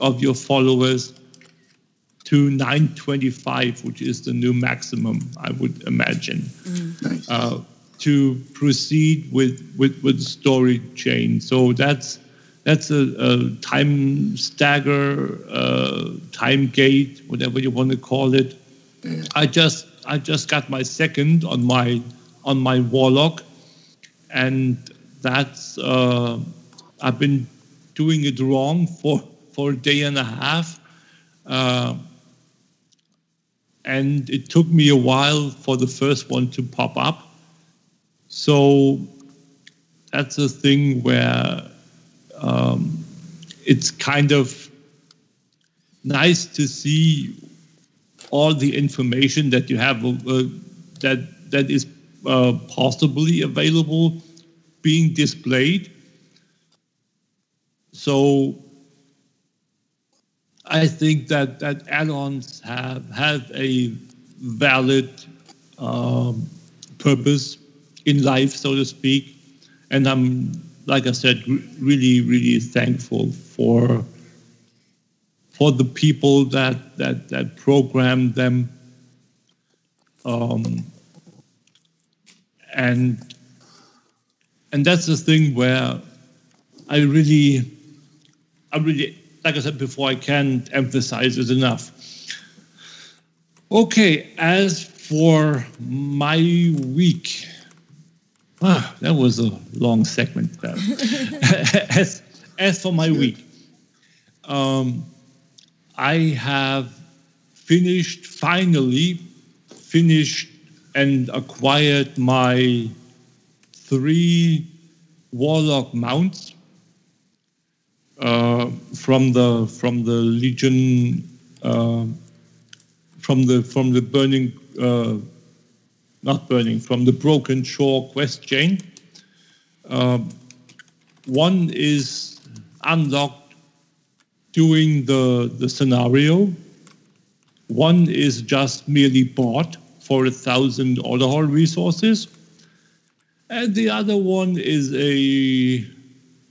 of your followers to 925, which is the new maximum, I would imagine, Nice. uh, to proceed with, with, with the story chain. So that's that's a, a time stagger, uh, time gate, whatever you want to call it. I just I just got my second on my on my warlock, and that's uh, I've been doing it wrong for for a day and a half, uh, and it took me a while for the first one to pop up. So that's a thing where um, it's kind of nice to see all the information that you have uh, that that is uh, possibly available being displayed. So I think that that add-ons have have a valid um, purpose in life, so to speak, and I'm like I said, really, really thankful for for the people that that that program them. Um, and and that's the thing where I really, I really, like I said before, I can't emphasize it enough. Okay, as for my week, ah, that was a long segment. As, as for my week, um, I have finished, finally finished and acquired my three warlock mounts uh, from the from the legion uh, from the from the burning uh, not burning from the broken shore quest chain. Um, one is unlocked doing the the scenario. One is just merely bought for a thousand order hall resources. And the other one is a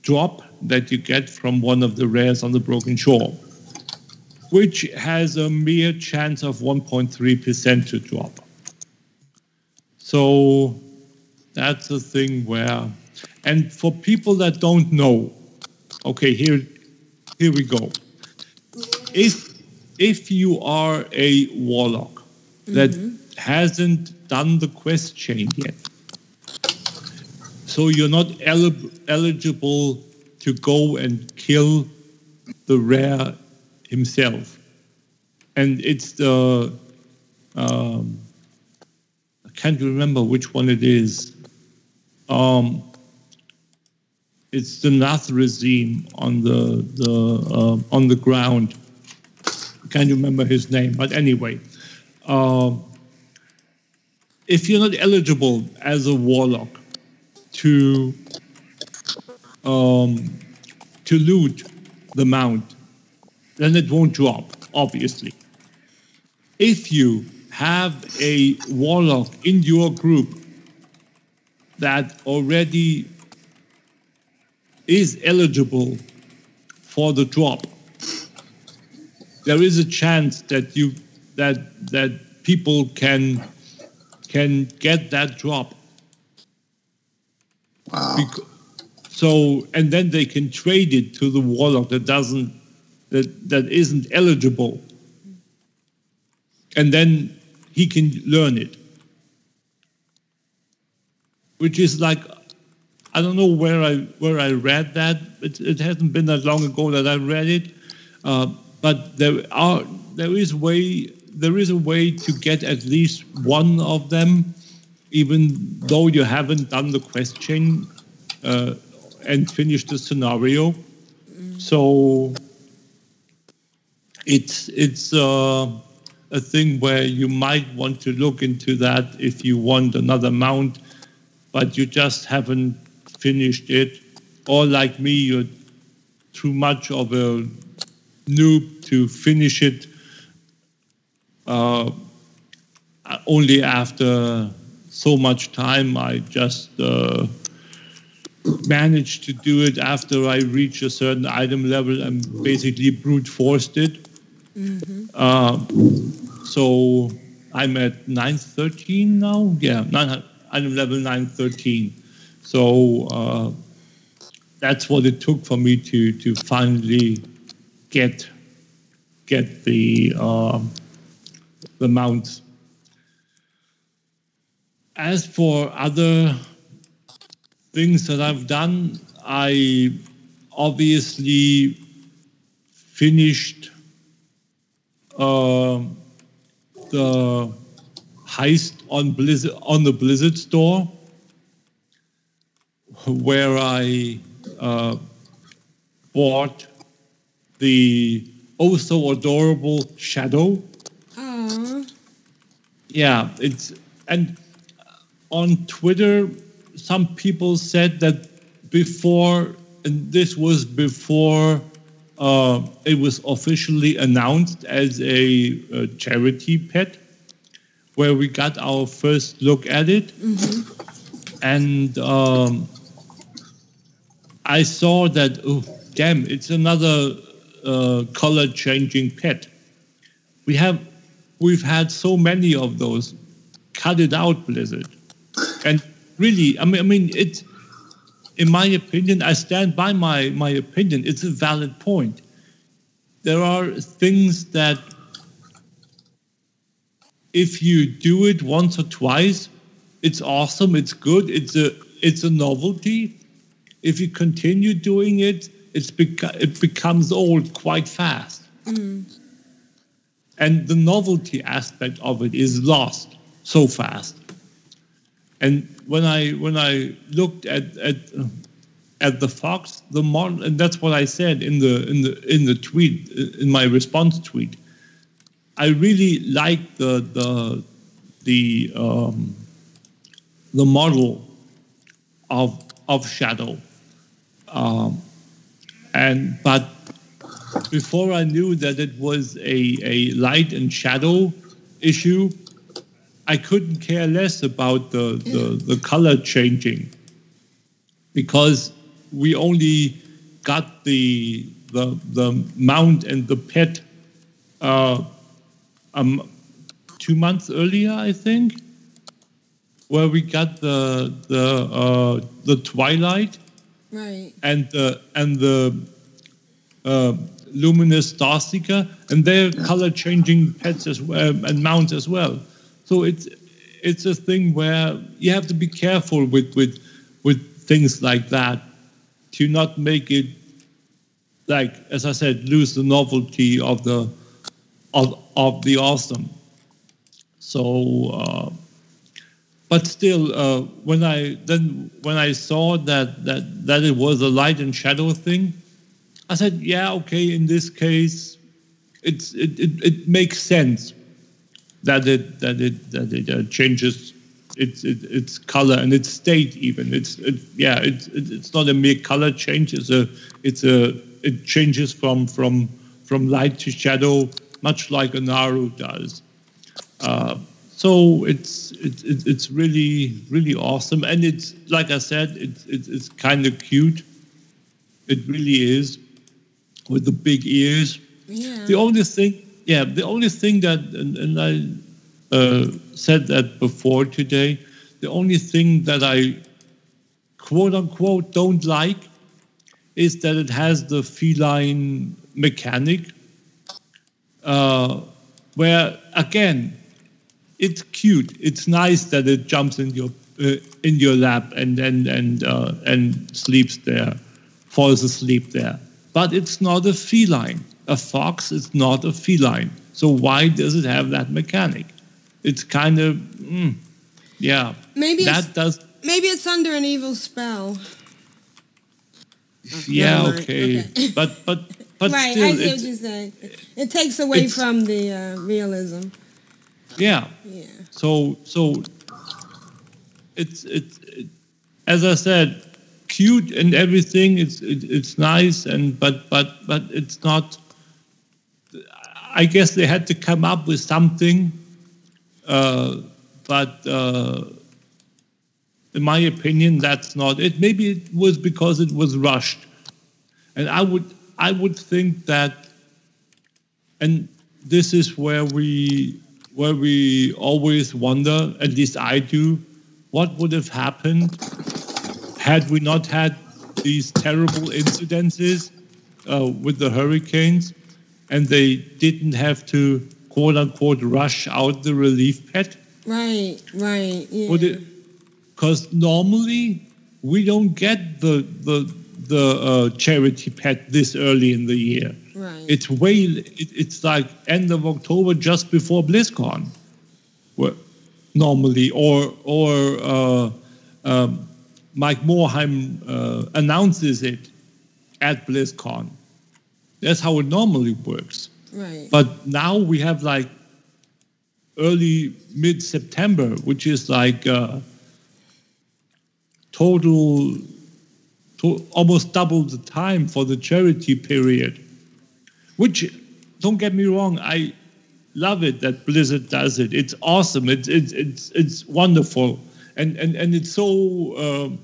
drop that you get from one of the rares on the Broken Shore, which has a mere chance of 1.3% to drop. So that's a thing where, and for people that don't know, okay, here, here we go. If if you are a warlock that mm-hmm. Hasn't done the quest chain yet, so you're not eli- eligible to go and kill the rare himself. And it's the um, I can't remember which one it is. Um, it's the Nathrezim on the the uh, on the ground. I can't remember his name, but anyway, um, if you're not eligible as a warlock to um, to loot the mount, then it won't drop, obviously. If you have a warlock in your group that already is eligible for the drop, there is a chance that you that that people can can get that drop. Wow. so and then they can trade it to the warlock that doesn't that that isn't eligible. And then he can learn it. Which is like I don't know where I where I read that. It, it hasn't been that long ago that I read it, uh, but there are there is way there is a way to get at least one of them, even though you haven't done the question uh, and finished the scenario. So it's it's uh, a thing where you might want to look into that if you want another mount, but you just haven't finished it, or like me, you're too much of a noob to finish it uh, only after so much time. I just uh, managed to do it after I reached a certain item level and basically brute forced it. Uh, so I'm at 913 now. Yeah, nine, item level 913. So uh, that's what it took for me to to finally get get the uh, the mount. As for other things that I've done, I obviously finished uh, the heist on Blizzard on the Blizzard store, where I uh, bought the oh so adorable shadow. Yeah, it's and on Twitter, some people said that before, and this was before uh, it was officially announced as a, a charity pet, where we got our first look at it, and um, I saw that oh damn, it's another uh, color changing pet. We have we've had so many of those. Cut it out, Blizzard. And really, I mean, I mean, it's in my opinion. I stand by my my opinion. It's a valid point. There are things that if you do it once or twice, it's awesome. It's good. It's a it's a novelty. If you continue doing it, it's beca- it becomes old quite fast. Mm. And the novelty aspect of it is lost so fast. And when I when I looked at at at the fox, the mon and that's what I said in the in the in the tweet in my response tweet. I really like the the the um, the model of of shadow, um, and but before I knew that it was a a light and shadow issue, I couldn't care less about the the, the color changing because we only got the the the mount and the pet uh, um, two months earlier, I think, where we got the the uh, the twilight Right. and the and the uh, luminous starseeker, and they're color changing pets as well and mounts as well. So it's it's a thing where you have to be careful with with with things like that to not make it like as I said lose the novelty of the of of the awesome. So. Uh, but still, uh, when I then when I saw that that that it was a light and shadow thing, I said, yeah, okay. In this case, it's it it, it makes sense that it that it that it uh, changes its it, its color and its state even. It's it, yeah, it's it's not a mere color change. It's a it's a it changes from from from light to shadow, much like a Naaru does. Uh, so it's it's it's it's really really awesome, and it's like I said, it's it's, it's kind of cute. It really is, with the big ears. Yeah. The only thing, yeah, the only thing that, and, and I uh, said that before today, the only thing that I quote unquote don't like is that it has the feline mechanic, uh, where again, it's cute. It's nice that it jumps in your uh, in your lap and and and uh, and sleeps there, falls asleep there. But it's not a feline. A fox is not a feline. So why does it have that mechanic? It's kind of, mm, yeah. Maybe that it's, does. maybe it's under an evil spell. Yeah, okay. Okay. But but but right, still, I see what you're saying. It takes away from the uh, realism. yeah. Yeah. So so it's it's it, as I said, cute and everything. It's it, it's nice and but but but it's not. I guess they had to come up with something, uh, but uh, in my opinion, that's not it. Maybe it was because it was rushed, and I would I would think that, and this is where we where we always wonder, at least I do, what would have happened had we not had these terrible incidences uh, with the hurricanes and they didn't have to quote unquote rush out the relief pet? Right, right. Yeah. Because normally we don't get the the the uh, charity pet this early in the year. right. It's way. It, it's like end of October, just before BlizzCon, normally, or or uh, um, Mike Morhaime uh, announces it at BlizzCon. That's how it normally works. right. But now we have like early mid September, which is like uh, total, to, almost double the time for the charity period. Which, don't get me wrong, I love it that Blizzard does it. It's awesome. It's it's it's it's wonderful, and and and it's so um,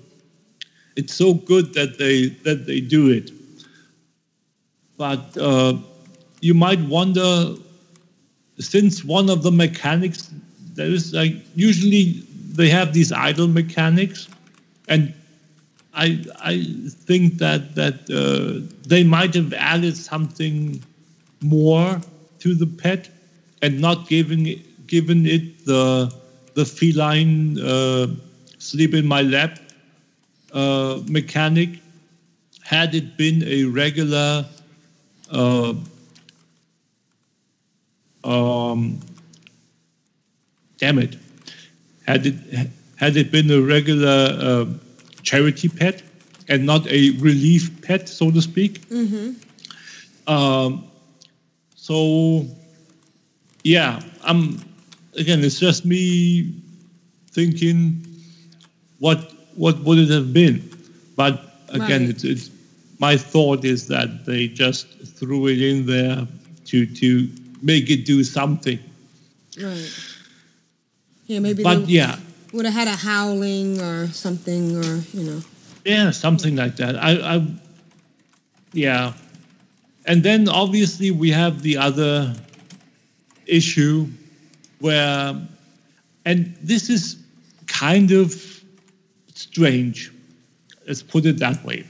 it's so good that they that they do it. but uh, you might wonder, since one of the mechanics, there is like usually they have these idle mechanics, and I I think that that uh, they might have added something more to the pet, and not giving given it the the feline uh, sleep in my lap uh, mechanic. Had it been a regular uh, um, damn it, had it had it been a regular uh, charity pet and not a relief pet, so to speak. Mm-hmm. Um, so, yeah, I'm again. It's just me thinking, what what would it have been? But again, Right. it's, it's my thought is that they just threw it in there to to make it do something. Right. Yeah, maybe But they yeah, would have had a howling or something, or you know. Yeah, something like that. I, I, yeah, and then obviously we have the other issue where, and this is kind of strange. Let's put it that way.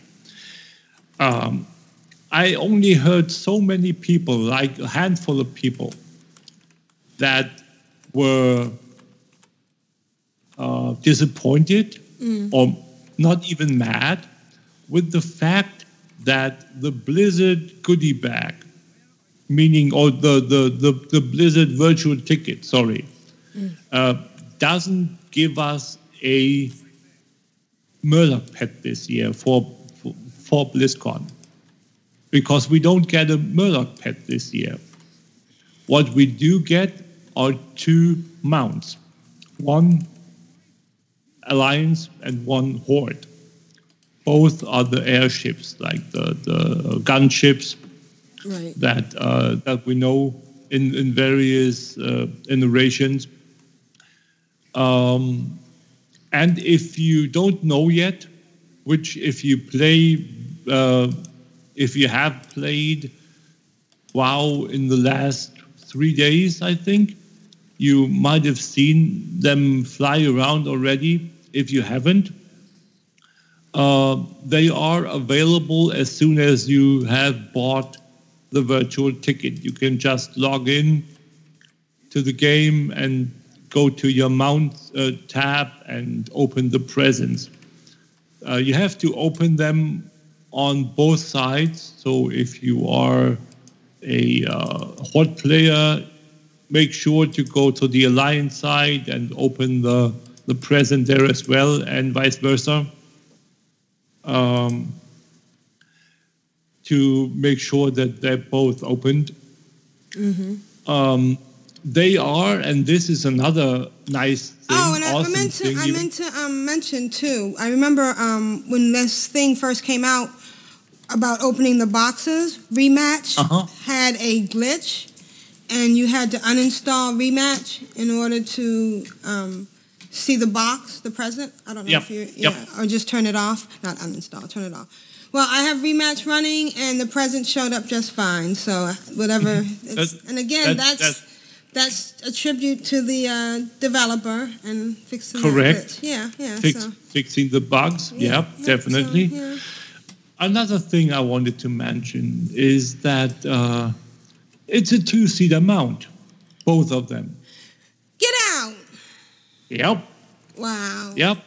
Um, I only heard so many people, like a handful of people, that were uh, disappointed or not even mad with the fact that the Blizzard goodie bag, meaning or the the the, the Blizzard virtual ticket, sorry, uh, doesn't give us a Murloc pet this year for for, for BlizzCon because we don't get a Murloc pet this year. What we do get are two mounts, one Alliance and one Horde. Both are the airships, like the, the gunships Right. that uh, that we know in in various uh, iterations. Um, and if you don't know yet, which if you play, uh, if you have played WoW in the last three days, I think you might have seen them fly around already. If you haven't, uh, they are available as soon as you have bought the virtual ticket. You can just log in to the game and go to your mount uh, tab and open the presents. Uh, you have to open them on both sides. So if you are a uh, hot player, make sure to go to the alliance side and open the the present there as well, and vice versa. Um, to make sure that they're both opened. Mm-hmm. Um, they are, and this is another nice thing. Oh, and I, I meant to I meant to um, mention too. I remember um, when this thing first came out about opening the boxes. Rematch Uh-huh. had a glitch, and you had to uninstall Rematch in order to um, see the box, the present. I don't know Yep, if you yep. yeah, or just turn it off. Not uninstall, turn it off. Well, I have Rematch running, and the present showed up just fine. So whatever. It's, and again, that- that's. That's a tribute to the uh, developer and fixing Correct. glitch. Yeah, yeah. Fix, so, fixing the bugs. Yeah, yep, definitely. so, yeah. Another thing I wanted to mention is that uh, it's a two-seater mount, both of them. Get out! Yep, Wow. yep.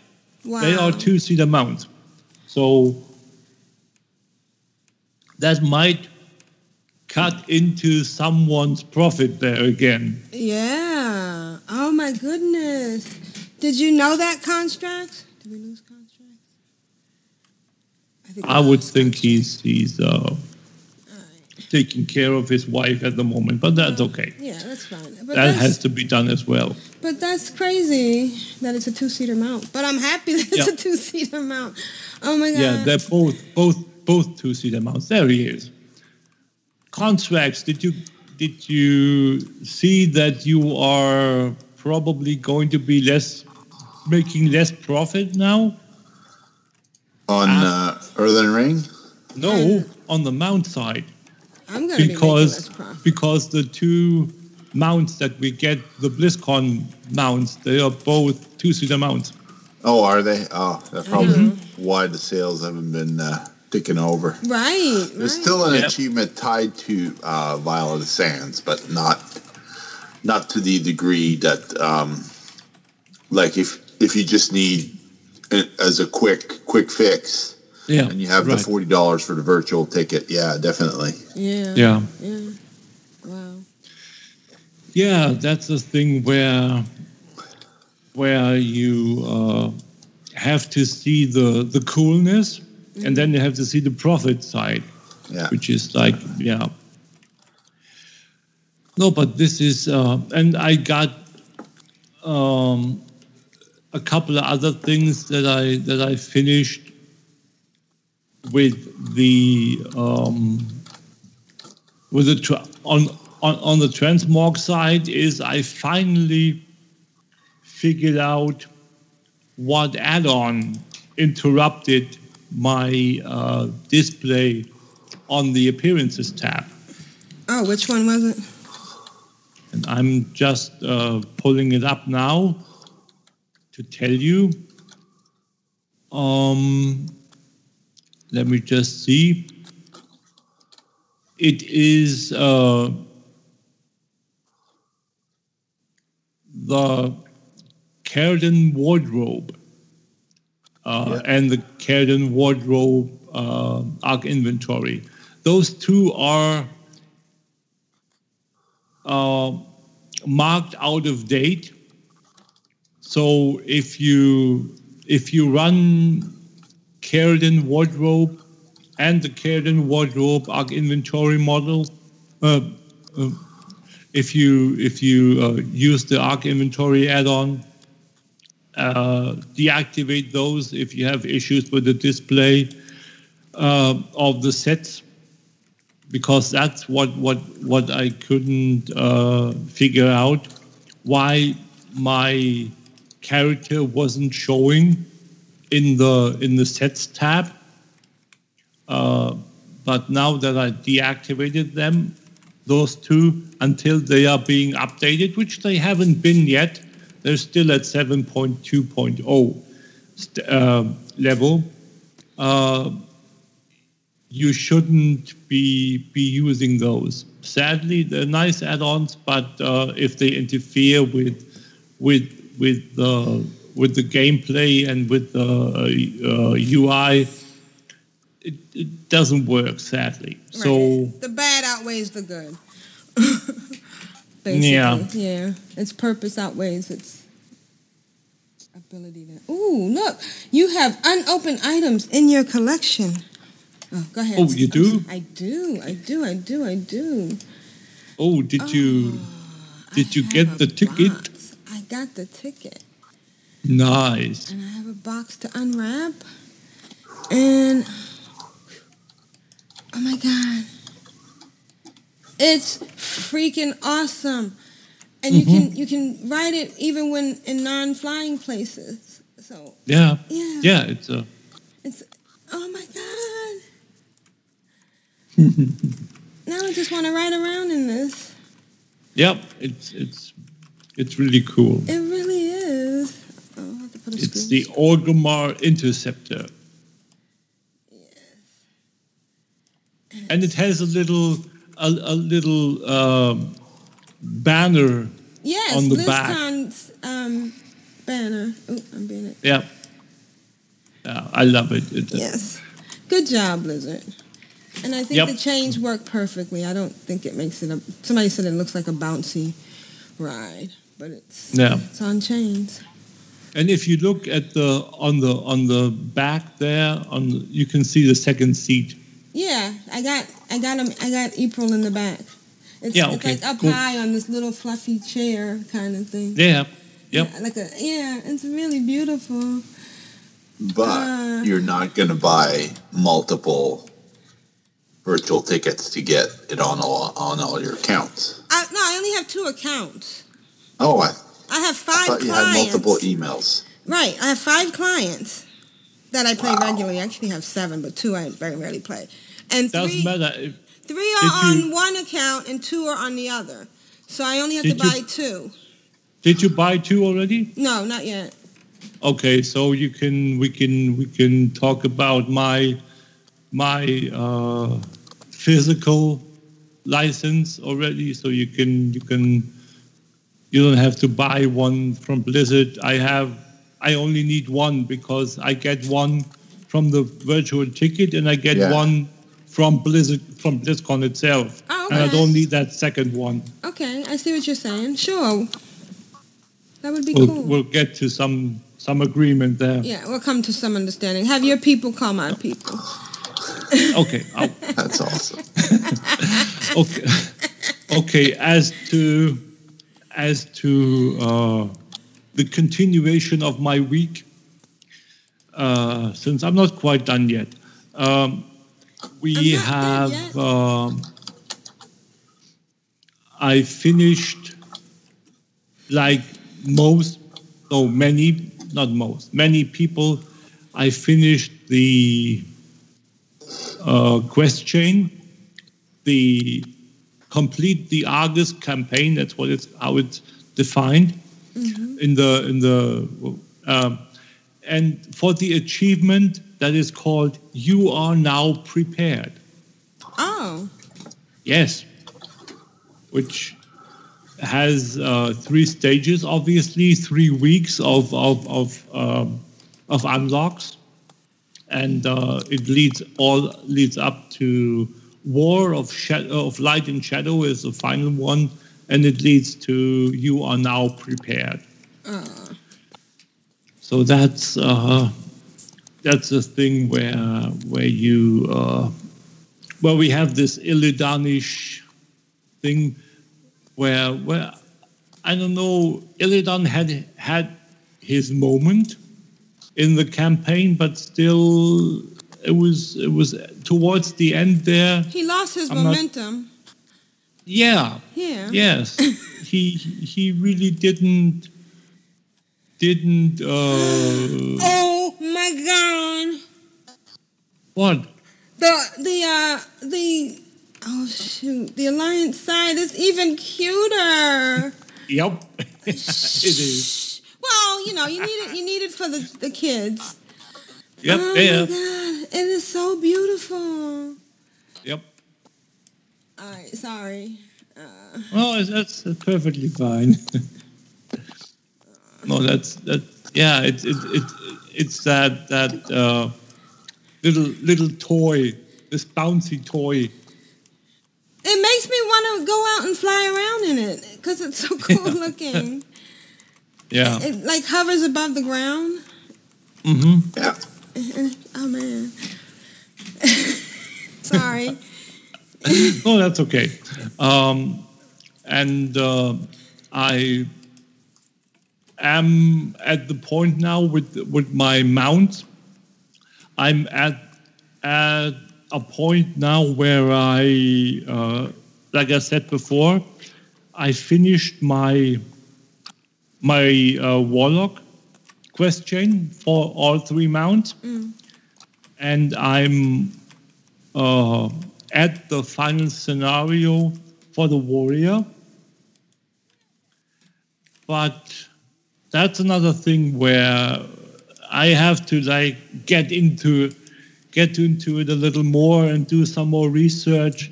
Wow. They are two-seater mounts. So that might cut into someone's profit there again. Yeah. Oh my goodness. Did you know that Constraxx? Did we lose Constraxx? I think I would think he's he's uh, taking care of his wife at the moment, but that's okay. Yeah, that's fine. But That has to be done as well. but that's crazy that it's a two-seater mount. But I'm happy that it's Yeah. a two-seater mount. Oh my god. Yeah, they're both both both two seater mounts. There he is. Constraxx. Did you did you see that you are probably going to be less making less profit now? On uh, Earthen Ring? No, on the mount side. I'm gonna because be making this because the two mounts that we get, the BlizzCon mounts, they are both two-seater mounts. Oh, are they? Oh, that's probably Mm-hmm. why the sales haven't been uh, ticking over. Right. There's right. still an Yep. achievement tied to uh, Violet of Sands, but not not to the degree that, um, like, if if you just need as a quick quick fix, Yeah, and you have right. the forty dollars for the virtual ticket, yeah, definitely. Yeah. Yeah. Yeah. Wow. Yeah, that's the thing where where you uh, have to see the the coolness, and then you have to see the profit side, Yeah. which is like yeah. No, but this is uh, and I got um, a couple of other things that I that I finished with the um, with the tra- on on on the transmog side is I finally figured out what add-on interrupted my uh, display on the appearances tab, Oh, which one was it? and I'm just uh, pulling it up now to tell you. Um, let me just see. It is uh, the Caerdon wardrobe uh, and the Caerdon wardrobe uh, ArkInventory. Those two are uh, marked out of date. So if you if you run Caerdon wardrobe and the Caerdon wardrobe ArkInventory model, uh, uh, if you if you uh, use the ArkInventory add-on, uh, deactivate those if you have issues with the display uh, of the sets because that's what what what I couldn't uh, figure out why my character wasn't showing in the in the sets tab. Uh, but now that I deactivated them, those two until they are being updated, which they haven't been yet, they're still at 7.2.0 st- uh, level. Uh, you shouldn't be be using those. Sadly, they're nice add-ons, but uh, if they interfere with with with the with the gameplay and with the uh, UI, it, it doesn't work. Sadly, so The bad outweighs the good. Basically. Yeah. Yeah. Its purpose outweighs its ability to. Ooh, look. You have unopened items in your collection. Oh, go ahead. Oh, you do? I do. I do. I do. I do. oh, did you oh, did you get the ticket? Box. I got the ticket. Nice. And I have a box to unwrap. And oh my god. It's freaking awesome. And you Mm-hmm. can you can ride it even when in non-flying places. So Yeah, Yeah. yeah. It's a it's oh my god. now I just want to ride around in this. Yep, it's it's it's really cool. It really is. Oh, I have to put a It's the Orgrimmar Interceptor. And it has a little a, a little um, banner Yes, on the back. BlizzCon's um, banner. Oh, I'm being it. Yeah. Yeah, I love it. It- Yes. Good job, Blizzard. And I think Yep. the change worked perfectly. I don't think it makes it a. Somebody said it looks like a bouncy ride, but it's Yeah. it's on chains. And if you look at the on the on the back there, on the, you can see the second seat. Yeah, I got I got him. I got April in the back. It's, Yeah, it's like up cool. high on this little fluffy chair kind of thing. Yeah. Yep. Yeah, like a yeah, it's really beautiful. But Uh. you're not going to buy multiple virtual tickets to get it on all on all your accounts. I, no, I only have two accounts. Oh, I, I have I five thought you had multiple emails. Right, I have five clients that I play regularly. I actually have seven, but two I very rarely play. And three, matter. If, Three are Did on you- one account and two are on the other. So I only have Did to you- buy two. Did you buy two already? No, not yet. Okay, so you can we can we can talk about my my uh, physical license already. So you can you can you don't have to buy one from Blizzard. I have I only need one because I get one from the virtual ticket and I get Yeah. one from Blizzard from BlizzCon itself. Oh, And I don't need that second one. Okay, I see what you're saying. Sure. That would be We'll, cool. we'll get to some some agreement there. yeah, we'll come to some understanding. Have your people call my people. Okay. I'll, That's awesome. okay okay as to as to uh, the continuation of my week uh, since i'm not quite done yet um, we have um, i finished like most no many not most many people i finished the uh, quest chain the complete the Argus campaign. That's what it's how it's defined in the in the um, and for the achievement that is called "You are now prepared." Oh, Yes, which has uh, three stages. Obviously, three weeks of of of um, of unlocks, and uh, it leads all leads up to War of Shadow of Light and Shadow is the final one, and it leads to You are now prepared. So that's uh, that's a thing where where you uh, well we have this Illidanish thing where where I don't know Illidan had had his moment in the campaign, but still it was it was towards the end there. he lost his I'm not- momentum. Yeah. Yeah. Yes. he he really didn't didn't uh Oh my god. what? The the uh the oh shoot the alliance side is even cuter. Yep. it is. Well, you know you need it. You need it for the the kids. Yep. Oh yeah. my god, it is so beautiful. Yep. All right, sorry. Uh, Well, that's, that's perfectly fine. no, that's that. Yeah, it's it, it, it's that that uh, little little toy, this bouncy toy. it makes me want to go out and fly around in it because it's so cool looking. Yeah. It like hovers above the ground. Mm-hmm. Yeah. Oh man. sorry. no, that's okay. Um, and uh, I am at the point now with with my mount. I'm at at a point now where I, uh, like I said before, I finished my my uh, warlock quest chain for all three mounts, and I'm uh, at the final scenario for the warrior. But that's another thing where I have to like get into get into it a little more and do some more research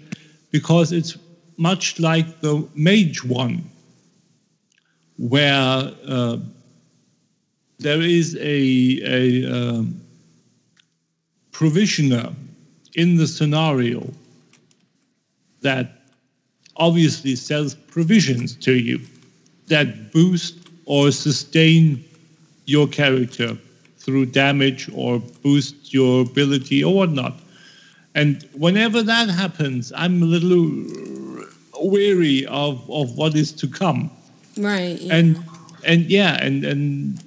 because it's much like the mage one where uh, there is a, a um, provisioner in the scenario that obviously sells provisions to you that boost or sustain your character through damage or boost your ability or whatnot. And whenever that happens, I'm a little weary of, of what is to come. Right. yeah. And and yeah, and and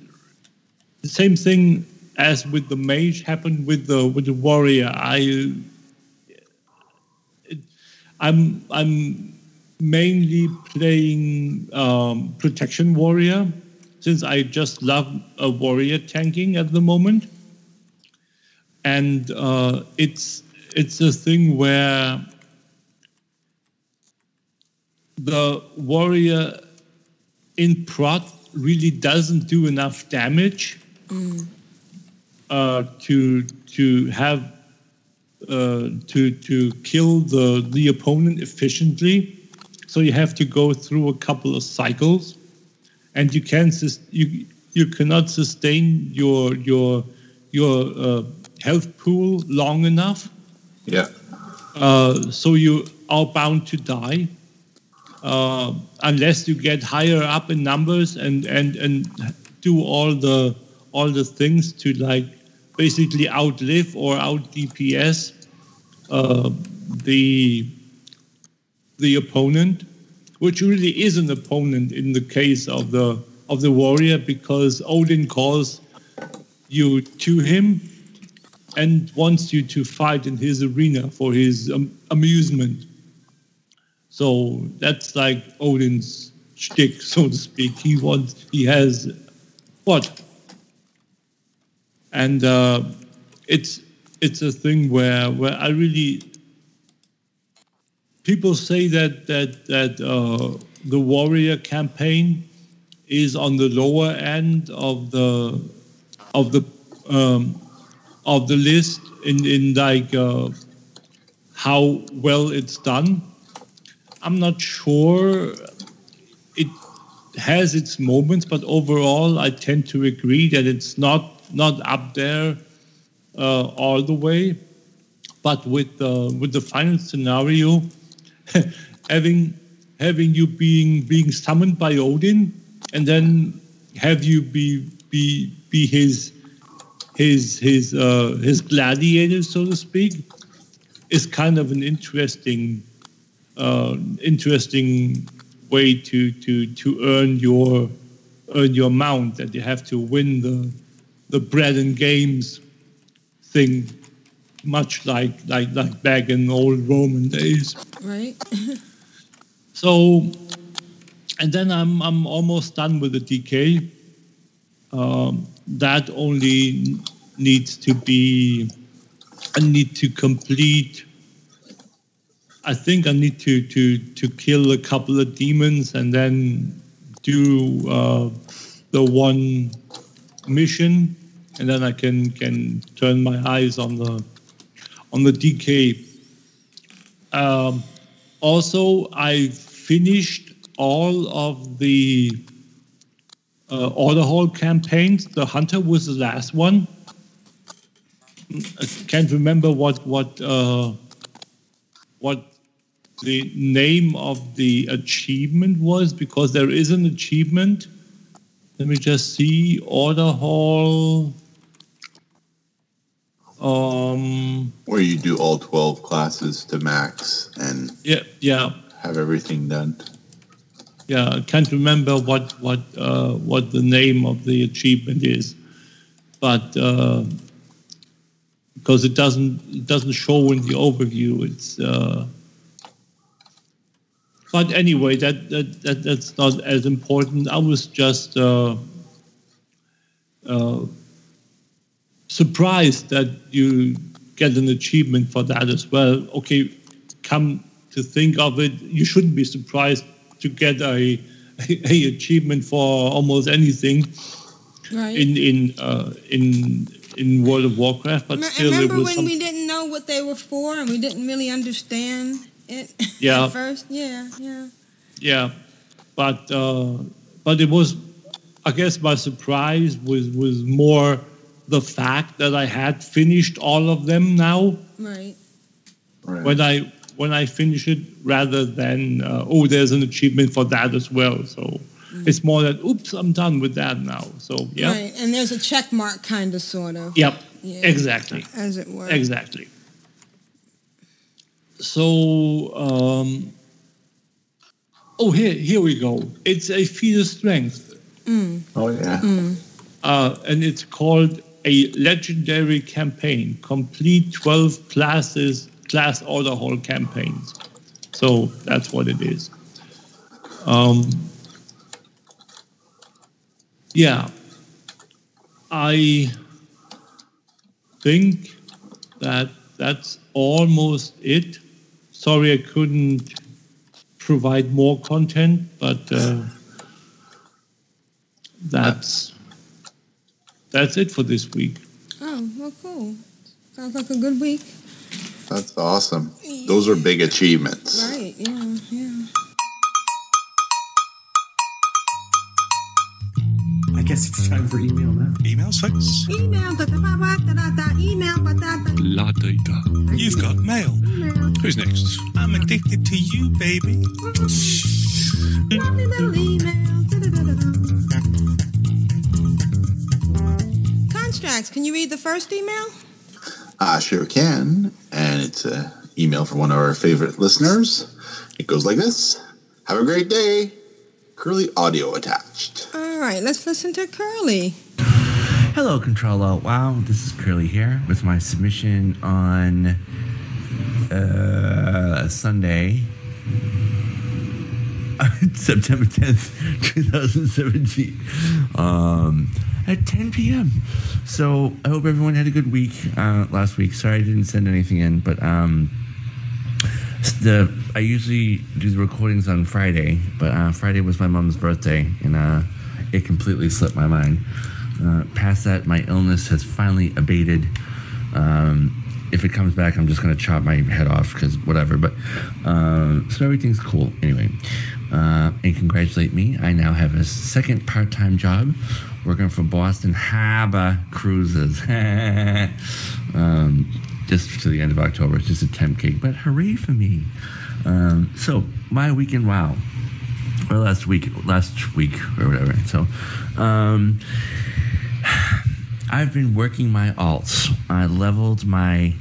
the same thing as with the mage happened with the with the warrior. I it, I'm I'm mainly playing um, protection warrior since I just love a warrior tanking at the moment, and uh, it's it's a thing where the warrior in prot really doesn't do enough damage uh, to to have uh, to to kill the the opponent efficiently. So you have to go through a couple of cycles, and you can you you cannot sustain your your your uh, health pool long enough. Yeah. Uh, so you are bound to die uh, unless you get higher up in numbers and and and do all the all the things to like basically outlive or out DPS uh, the the opponent, which really is an opponent in the case of the of the warrior because Odin calls you to him and wants you to fight in his arena for his um, amusement. So that's like Odin's shtick, so to speak. He wants, he has what? And uh, it's it's a thing where where I really people say that that that uh, the warrior campaign is on the lower end of the of the um, of the list in in like uh, how well it's done. I'm not sure. It has its moments, but overall, I tend to agree that it's not not up there uh, all the way. But with uh, with the final scenario, having having you being being summoned by Odin, and then have you be be be his his his uh, his gladiator, so to speak, is kind of an interesting uh, interesting way to to to earn your earn your mount. That you have to win the the bread and games thing, much like like like back in old Roman days. Right. So, and then I'm I'm almost done with the DK. Um, that only needs to be. I need to complete. I think I need to to to kill a couple of demons and then do uh, the one mission, and then I can can turn my eyes on the on the DK. Um, also, I finished all of the uh, order hall campaigns. The hunter was the last one. I can't remember what what uh, what the name of the achievement was because there is an achievement. Let me just see. Order hall. Um. Where you do all 12 classes to max and Yeah. Yeah. have everything done. Yeah, I can't remember what what uh, what the name of the achievement is, but uh, because it doesn't it doesn't show in the overview, it's. Uh, but anyway, that, that that that's not as important. I was just uh, uh, surprised that you get an achievement for that as well. Okay, come to think of it, you shouldn't be surprised to get a, a, achievement for almost anything Right. in in uh, in in World of Warcraft, but Me- still it Remember was when we didn't know what they were for and we didn't really understand it Yeah. at first? Yeah, yeah. yeah, but uh, but it was I guess my surprise was was more the fact that I had finished all of them now Right. when I when I finish it rather than uh, oh there's an achievement for that as well. So it's more that oops I'm done with that now. So yeah. Right. And there's a check mark kind of sort of. Yep. Yeah. Exactly. As it were. Exactly. So, um, oh, here, here we go. It's a feat of strength, Mm. Oh, yeah. Mm. uh, and it's called a legendary campaign. Complete 12 classes, class order hall campaigns. So that's what it is. Um, yeah, I think that that's almost it. Sorry, I couldn't provide more content, but uh, that's that's it for this week. Oh, well, cool. Sounds like a good week. That's awesome. Those are big achievements. Right, yeah, yeah. I guess it's time for email now. Emails, folks? Email, da, da, ba, ba, da, da, da, email, ba, da, da. La data. You've got mail. Who's next? I'm addicted to you, baby. Lovely little email. Constraxx, can you read the first email? I sure can. And it's an email from one of our favorite listeners. It goes like this Have a great day. Curly audio attached. All right, let's listen to Curly. Hello, Control Alt Wow. This is Curly here with my submission on uh, Sunday, September 10th, 2017, um, at 10 p.m. So I hope everyone had a good week uh, last week. Sorry I didn't send anything in, but um, the I usually do the recordings on Friday, but uh, Friday was my mom's birthday, and uh, it completely slipped my mind. Uh, past that, my illness has finally abated. Um, if it comes back, I'm just gonna chop my head off because whatever. But uh, so everything's cool anyway. Uh, and congratulate me, I now have a second part-time job working for Boston Harbor Cruises. um, just to the end of October. It's just a temp gig, but hooray for me! Um, so my weekend wow, or last week, last week or whatever. So, um, I've been working my alts. I leveled my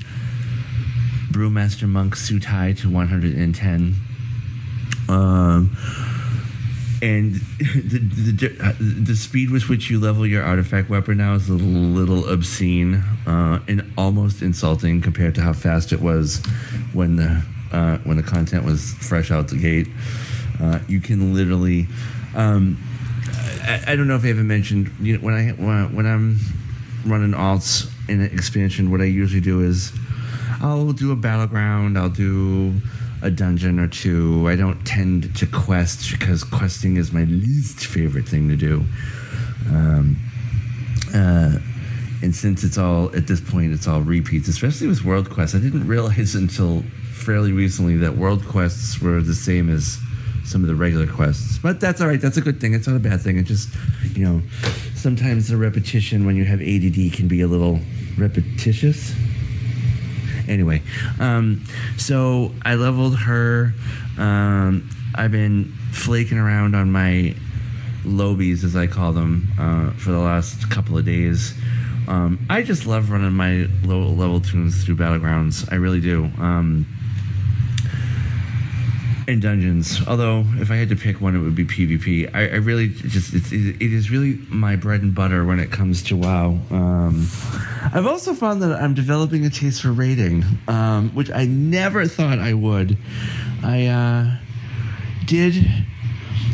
Brewmaster Monk suit high to 110. Um, and the, the the speed with which you level your artifact weapon now is a little obscene uh, and almost insulting compared to how fast it was when the uh, when the content was fresh out the gate. Uh, you can literally. Um, I, I don't know if I ever mentioned you know, when I when, I, when I'm running alts in an expansion. What I usually do is I'll do a battleground. I'll do a dungeon or two. I don't tend to quest because questing is my least favorite thing to do. Um, uh, and since it's all at this point, it's all repeats, especially with world quests. I didn't realize until fairly recently that world quests were the same as some of the regular quests. But that's all right. That's a good thing. It's not a bad thing. It just, you know, sometimes the repetition when you have ADD can be a little repetitious anyway, um, so I leveled her. Um, I've been flaking around on my lobies, as I call them, uh, for the last couple of days. Um, I just love running my low level tunes through battlegrounds. I really do. Um, and dungeons. Although, if I had to pick one, it would be PvP. I, I really just it's, it, is really my bread and butter when it comes to WoW. Um, I've also found that I'm developing a taste for raiding, um, which I never thought I would. I uh, did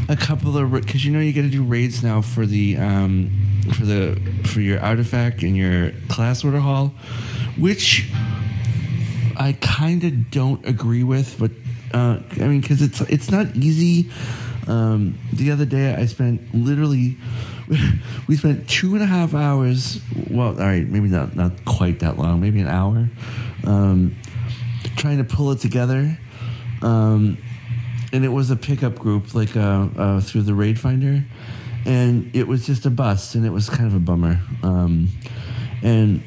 a couple of because you know you got to do raids now for the um, for the for your artifact and your class order hall, which I kind of don't agree with, but uh, I mean, because it's it's not easy. Um, the other day, I spent literally we spent two and a half hours. Well, all right, maybe not not quite that long, maybe an hour, um, trying to pull it together. Um, and it was a pickup group, like uh, uh, through the Raid Finder, and it was just a bust, and it was kind of a bummer. Um, and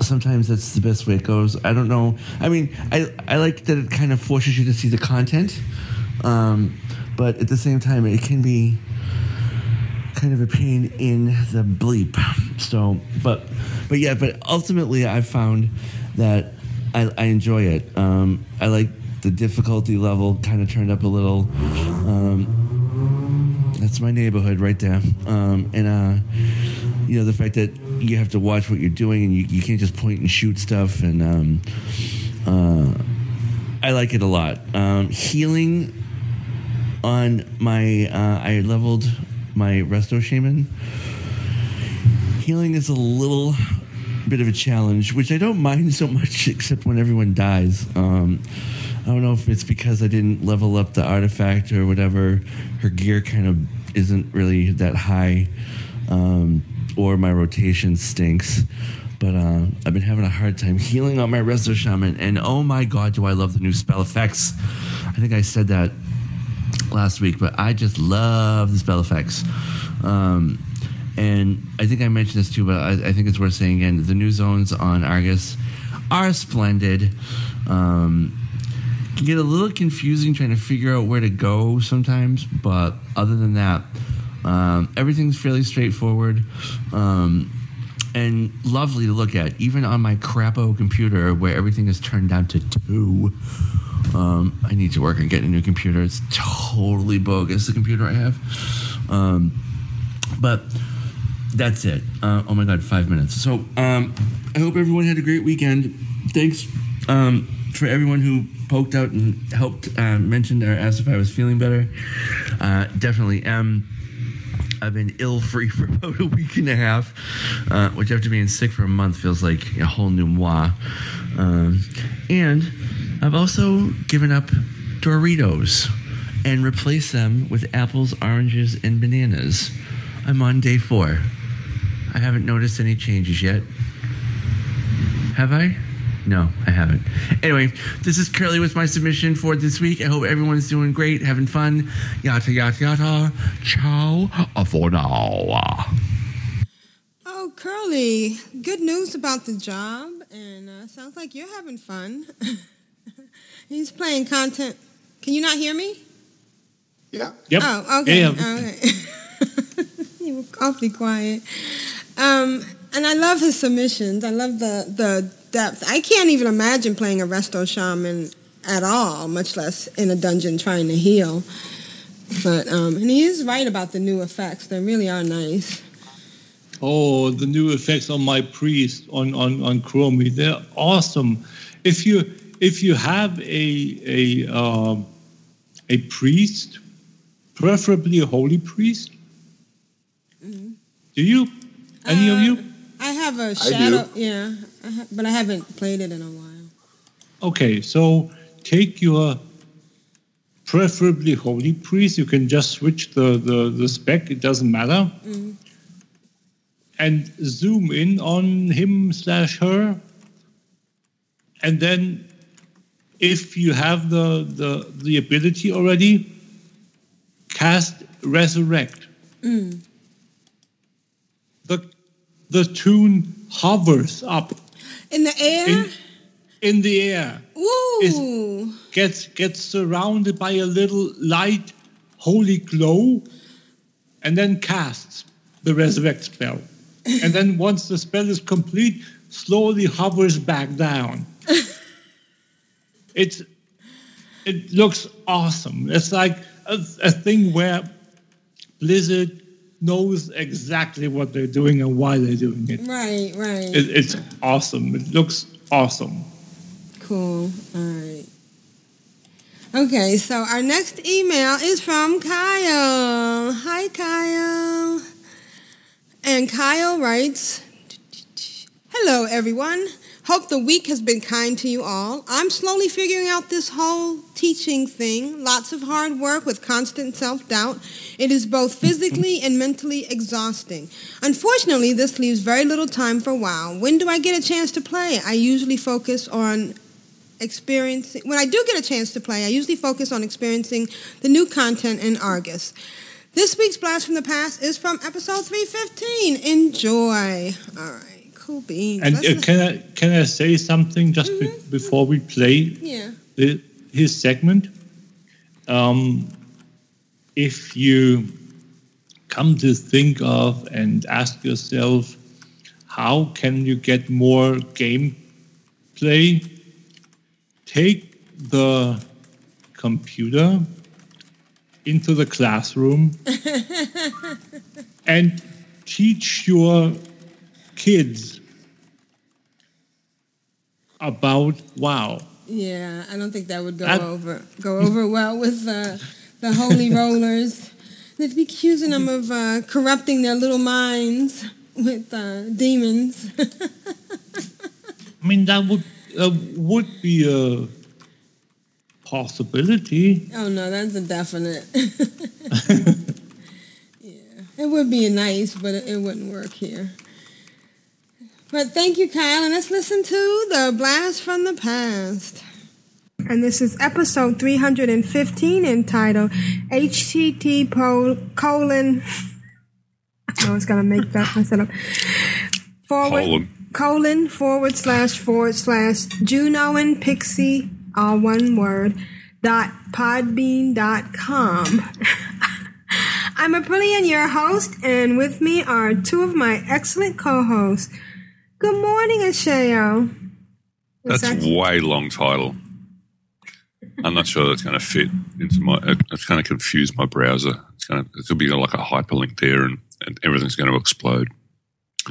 sometimes that's the best way it goes. I don't know. I mean, I I like that it kind of forces you to see the content, um, but at the same time, it can be kind of a pain in the bleep. So, but but yeah, but ultimately, I found that I, I enjoy it. Um, I like the difficulty level kind of turned up a little. Um, that's my neighborhood right there, um, and uh, you know the fact that you have to watch what you're doing and you, you can't just point and shoot stuff and um, uh, I like it a lot. Um, healing on my uh, I leveled my resto shaman. Healing is a little bit of a challenge, which I don't mind so much, except when everyone dies. Um, I don't know if it's because I didn't level up the artifact or whatever. Her gear kind of isn't really that high, um, or my rotation stinks. But uh, I've been having a hard time healing on my Resto Shaman, and oh my god, do I love the new spell effects! I think I said that last week, but I just love the spell effects. Um, and I think I mentioned this too, but I, I think it's worth saying again. The new zones on Argus are splendid. Um, can get a little confusing trying to figure out where to go sometimes, but other than that, um, everything's fairly straightforward um, and lovely to look at, even on my crapo computer where everything is turned down to two. Um, I need to work on getting a new computer. It's totally bogus, the computer I have. Um, but that's it. Uh, oh my God, five minutes. So um, I hope everyone had a great weekend. Thanks um, for everyone who poked out and helped uh, mentioned or asked if I was feeling better. Uh, definitely am. I've been ill free for about a week and a half, uh, which after being sick for a month feels like a whole new moi. Um, and I've also given up Doritos and replaced them with apples, oranges, and bananas. I'm on day four. I haven't noticed any changes yet. Have I? No, I haven't. Anyway, this is Curly with my submission for this week. I hope everyone's doing great, having fun. Yata, yata, yata. Ciao for now. Oh, Curly, good news about the job, and uh, sounds like you're having fun. He's playing content. Can you not hear me? Yeah. Yep. Oh, okay. Yeah. okay. you were awfully quiet. Um, and I love his submissions. I love the the depth. I can't even imagine playing a resto shaman at all, much less in a dungeon trying to heal. But um, and he is right about the new effects. They really are nice. Oh, the new effects on my priest on on on Chromie, they're awesome. If you if you have a a um, a priest, preferably a holy priest. Do you? Any of you? I have a do. shadow. Yeah, I ha- but I haven't played it in a while. Okay, so take your preferably holy priest. You can just switch the, the, the spec, it doesn't matter. Mm. And zoom in on him slash her. And then if you have the, the, the ability already, cast resurrect. Mm. The, the tune hovers up In the air. in, in the air. Ooh. gets gets surrounded by a little light holy glow and then casts the resurrect spell and then once the spell is complete slowly hovers back down it's it looks awesome it's like a, a thing where blizzard knows exactly what they're doing and why they're doing it, Right, right. it it's awesome it looks awesome Cool. All right. Okay, so our next email is from Kyle. Hi, Kyle. And Kyle writes Hello, everyone. Hope the week has been kind to you all. I'm slowly figuring out this whole teaching thing. Lots of hard work with constant self doubt. It is both physically and mentally exhausting. Unfortunately, this leaves very little time for WoW. When do I get a chance to play? I usually focus on experiencing when I do get a chance to play, I usually focus on experiencing the new content in Argus. This week's blast from the past is from episode 315. Enjoy. All right, cool beans. And uh, can I can I say something just be- before we play yeah. the, his segment? Um, if you come to think of and ask yourself, how can you get more gameplay? Take the computer into the classroom and teach your kids about WoW. Yeah, I don't think that would go That- over go over well with uh, the holy rollers. They'd be accusing them of uh, corrupting their little minds with uh, demons. I mean, that would uh, would be a possibility. Oh no, that's a definite. yeah, it would be nice, but it, it wouldn't work here. But thank you, Kyle, and let's listen to the blast from the past. And this is episode 315 entitled HTT po- colon. I was going to make that myself. Forward Colon. colon forward slash forward slash Juno and Pixie, all one word, dot podbean dot com. I'm Aprillian, your host, and with me are two of my excellent co-hosts. Good morning, Asheo. That's way long title. I'm not sure that's going to fit into my. it- It's going to confuse my browser. It's going to. It'll be like a hyperlink there, and, and everything's going to explode.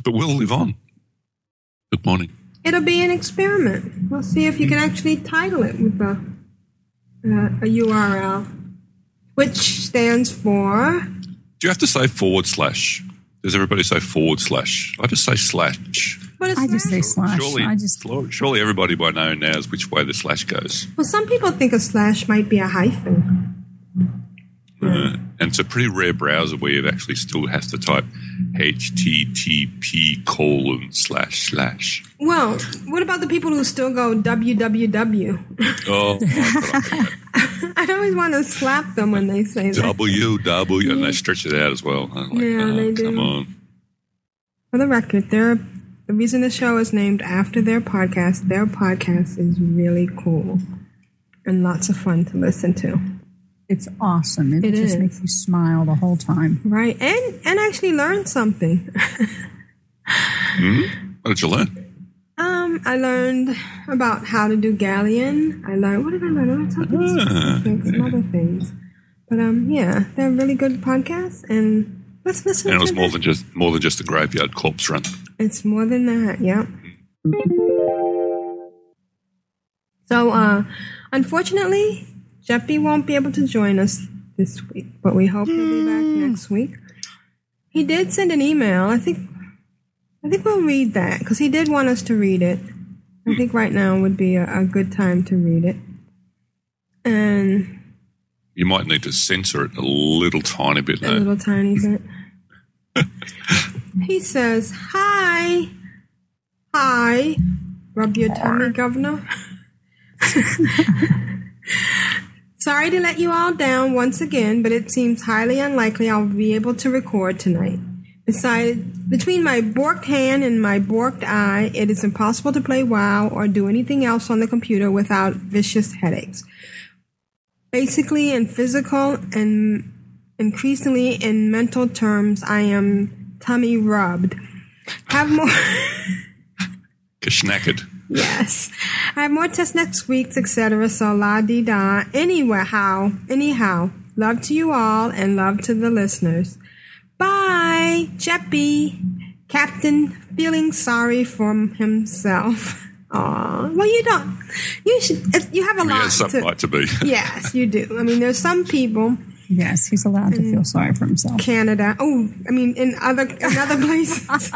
But we'll live on. Good morning. It'll be an experiment. We'll see if you can actually title it with a, uh, a URL, which stands for. Do you have to say forward slash? Does everybody say forward slash? I just say slash. I just say slash. Surely, I just surely everybody by now knows which way the slash goes. Well, some people think a slash might be a hyphen. Uh, and it's a pretty rare browser where you actually still have to type http colon slash slash. Well, what about the people who still go www? Oh, I always want to slap them when they say that. W W, and they stretch it out as well. I'm like, Yeah, oh, they do. Come on. For the record, their the reason the show is named after their podcast. Their podcast is really cool and lots of fun to listen to. It's awesome. It, It just is. makes you smile the whole time. Right, and and actually learn something. Hmm? What did you learn? Um, I learned about how to do galleon. I learned what did I learn? I learned something Ah, specific, some other things. But um, yeah, they're really good podcasts, and let's listen. And it was more than just more than just a graveyard corpse run. It's more than that, yep. So, uh, unfortunately, Jeppy won't be able to join us this week, but we hope he'll be back next week. He did send an email. I think, I think we'll read that because he did want us to read it. I think right now would be a, a good time to read it. And You might need to censor it a little tiny bit a though. little tiny bit. he says, Hi. Hi. Rub your tummy, Governor. Sorry to let you all down once again, but it seems highly unlikely I'll be able to record tonight. Besides, between my borked hand and my borked eye, it is impossible to play WoW or do anything else on the computer without vicious headaches. Basically, in physical and increasingly in mental terms, I am tummy rubbed. Have more. Geschnacked. Yes. I have more tests next week, etc. So la di da. Anyway, how? Anyhow, love to you all and love to the listeners. Bye, Jeppy. Captain feeling sorry for himself. Aw. Well, you don't. You should. You have a lot something to. like to be. yes, you do. I mean, there's some people. Yes, he's allowed to feel sorry for himself. Canada. Oh, I mean, in other in other places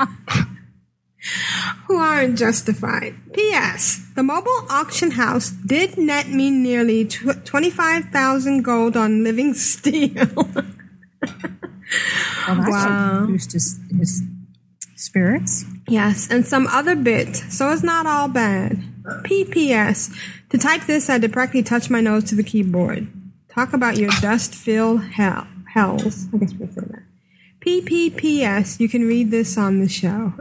who aren't justified. P.S. The mobile auction house did net me nearly tw- twenty five thousand gold on living steel. Well, Wow. boost his, his spirits. yes, and some other bit. So it's not all bad. P.P.S. To type this, I had to practically touch my nose to the keyboard. Talk about your dust-filled hell hells. I guess we'll say that. P.P.P.S. You can read this on the show.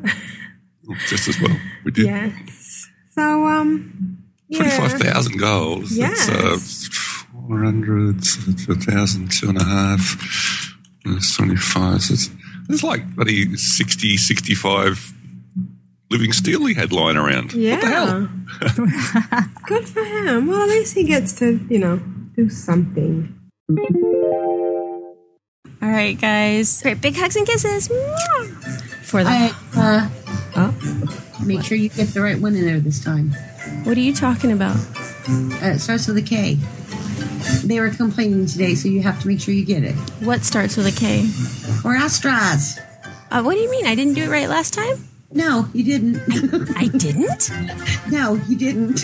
Just as well. We did. Yes. So, um, yeah. 25,000 goals. Yes. That's uh, 400, so it's 1,000, two and a half. That's 25. So it's, it's like bloody 60, 65 living steel he had lying around. Yeah. What the hell? Good for him. Well, at least he gets to, you know, do something. All right, guys. Great big hugs and kisses. For the. I, uh, Make sure you get the right one in there this time. What are you talking about? Uh, it starts with a K. They were complaining today, so you have to make sure you get it. What starts with a K? Or Astras. Uh, what do you mean? I didn't do it right last time? No, you didn't. I didn't? No, you didn't.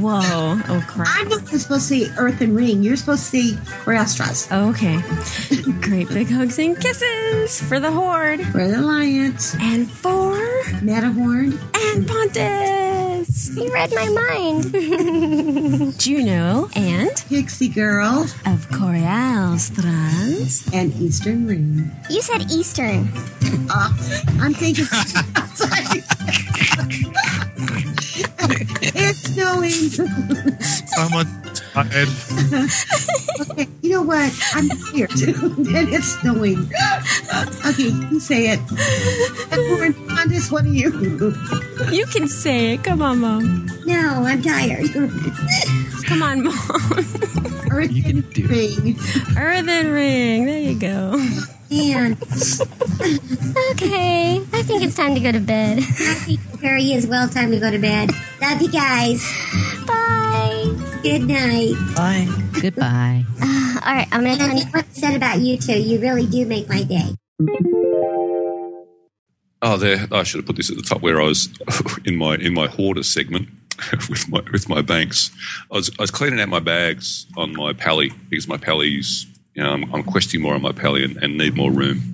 Whoa. Oh, crap. I'm not supposed to say Earth and Ring. You're supposed to say Corastras. Oh, okay. Great big hugs and kisses for the Horde. For the Alliance. And for Matterhorn. And Pontus. You read my mind. Juno and Pixie Girl of Coreal Strands and Eastern Ring. You said Eastern. Uh, I'm thinking. it's snowing. Someone tired. okay, you know what? I'm here and it's snowing. Okay, you say it. Matterhorn, Pontus, one are you? You can say it. Come on, Mom. No, I'm tired. Come on, Mom. Earth You can do Ring. Earthen Ring. There you go. Man. okay, I think it's time to go to bed. Very is well time to go to bed. Love you guys. Bye. Good night. Bye. Goodbye. Uh, all right, I'm gonna And I turn. what I said about you two, you really do make my day. Oh, there. I should have put this at the top where I was in my in my hoarder segment with my with my banks. I was I was cleaning out my bags on my pally because my pallies, you know, I'm, I'm questing more on my pally and, and need more room.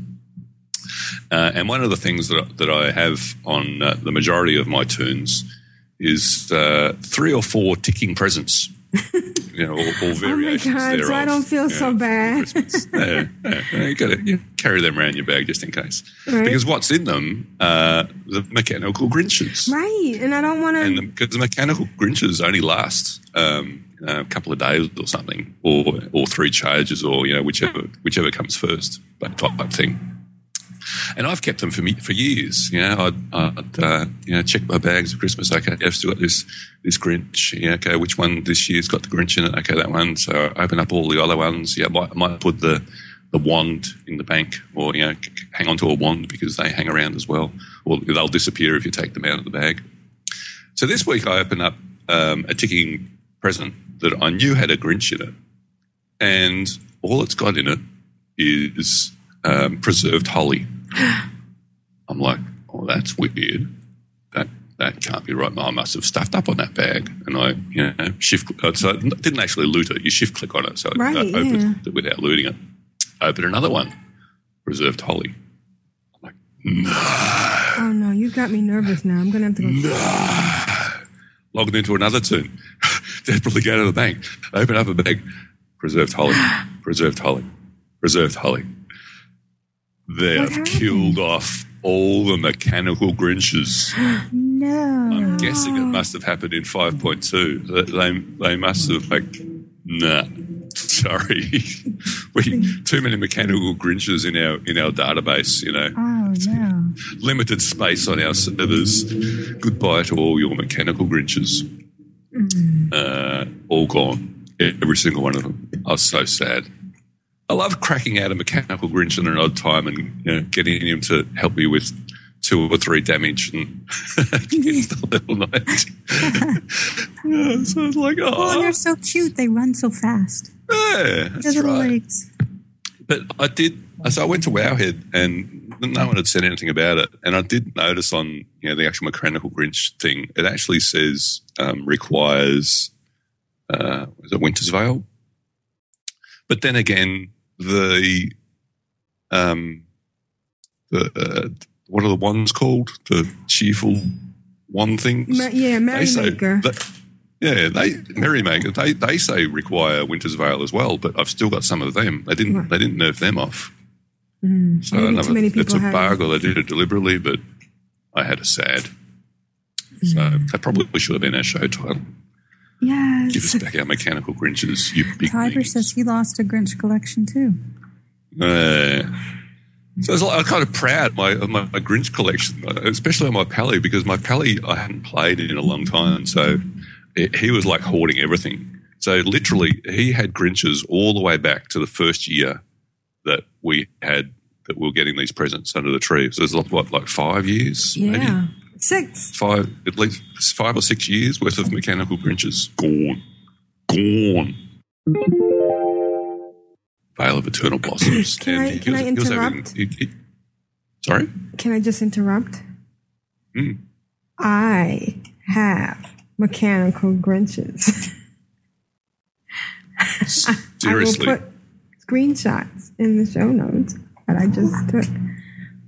Uh, and one of the things that I, that I have on uh, the majority of my tunes is uh, three or four ticking presents. you know, or, or variations Oh my God, so I don't feel so bad. yeah, yeah, you got to you carry them around your bag just in case. Right. Because what's in them? Uh, the mechanical Grinches. Right, and I don't want to. because the mechanical Grinches only last um, you know, a couple of days or something, or or three charges, or you know whichever whichever comes first, that type thing. And I've kept them for me for years. You know, I'd, I'd uh, you know check my bags at Christmas. Okay, I've still got this this Grinch. Yeah, okay, which one this year's got the Grinch in it? Okay, that one. So I open up all the other ones. Yeah, I might, might put the the wand in the bank, or you know, hang on to a wand because they hang around as well, or they'll disappear if you take them out of the bag. So this week I opened up um, a ticking present that I knew had a Grinch in it, and all it's got in it is um, preserved holly. I'm like, oh, that's weird. That that can't be right. I must have stuffed up on that bag, and I, you know, shift. uh, So I didn't actually loot it. You shift click on it, so Right, I opened yeah. it without looting it. Open another one, preserved holly. I'm like, no. Oh no, you've got me nervous now. I'm gonna have to go. Logged into another tune. Desperately go to the bank. Open up a bag. Preserved holly. Preserved holly. Preserved holly. They What have happened? killed off all the mechanical Grinches. No. I'm guessing it must have happened in 5.2. They, they, they must have, like, nah, sorry. we Too many mechanical Grinches in our, in our database, you know. Oh no. Limited space on our servers. Goodbye to all your mechanical Grinches. Uh, all gone. Every single one of them. I was so sad. I love cracking out a mechanical Grinch at an odd time and you know, getting him to help me with two or three damage and against the little knight. yeah, so it's like, Oh, oh, they're so cute. They run so fast. yeah, Their that's little right. legs. But I did, so I went to Wowhead and no one had said anything about it. And I did notice on, you know, the actual mechanical Grinch thing, it actually says um, requires, uh, is it Winter's Veil? But then again, the, um, the, uh, what are the ones called? The cheerful one things? Ma- yeah, Merrymaker. yeah, they Merrymaker. They they say require Winter's Veil as well, but I've still got some of them. They didn't Right. they didn't nerf them off. Mm, So maybe too many it's a have. bug or they did it deliberately, but I had a sad. So Mm. that probably should have been our show title. Yes. Give us back our mechanical Grinches, you big Tiger says he lost a Grinch collection too. Uh, so I was like, I'm kind of proud of my, of my, my Grinch collection, especially on my Pally, because my Pally I hadn't played in a long time. So he- he was like hoarding everything. So literally, he had Grinches all the way back to the first year that we had that we were getting these presents under the tree. So there's like, what, like five years? Maybe? Yeah. Six. Five, at least five or six years worth of mechanical Grinches gone, gone. Vale of Eternal Blossoms. Can I- can was- I was having- interrupt? he- he- sorry? Can I just interrupt? Mm. I have mechanical Grinches. Seriously. I will put screenshots in the show notes that I just took.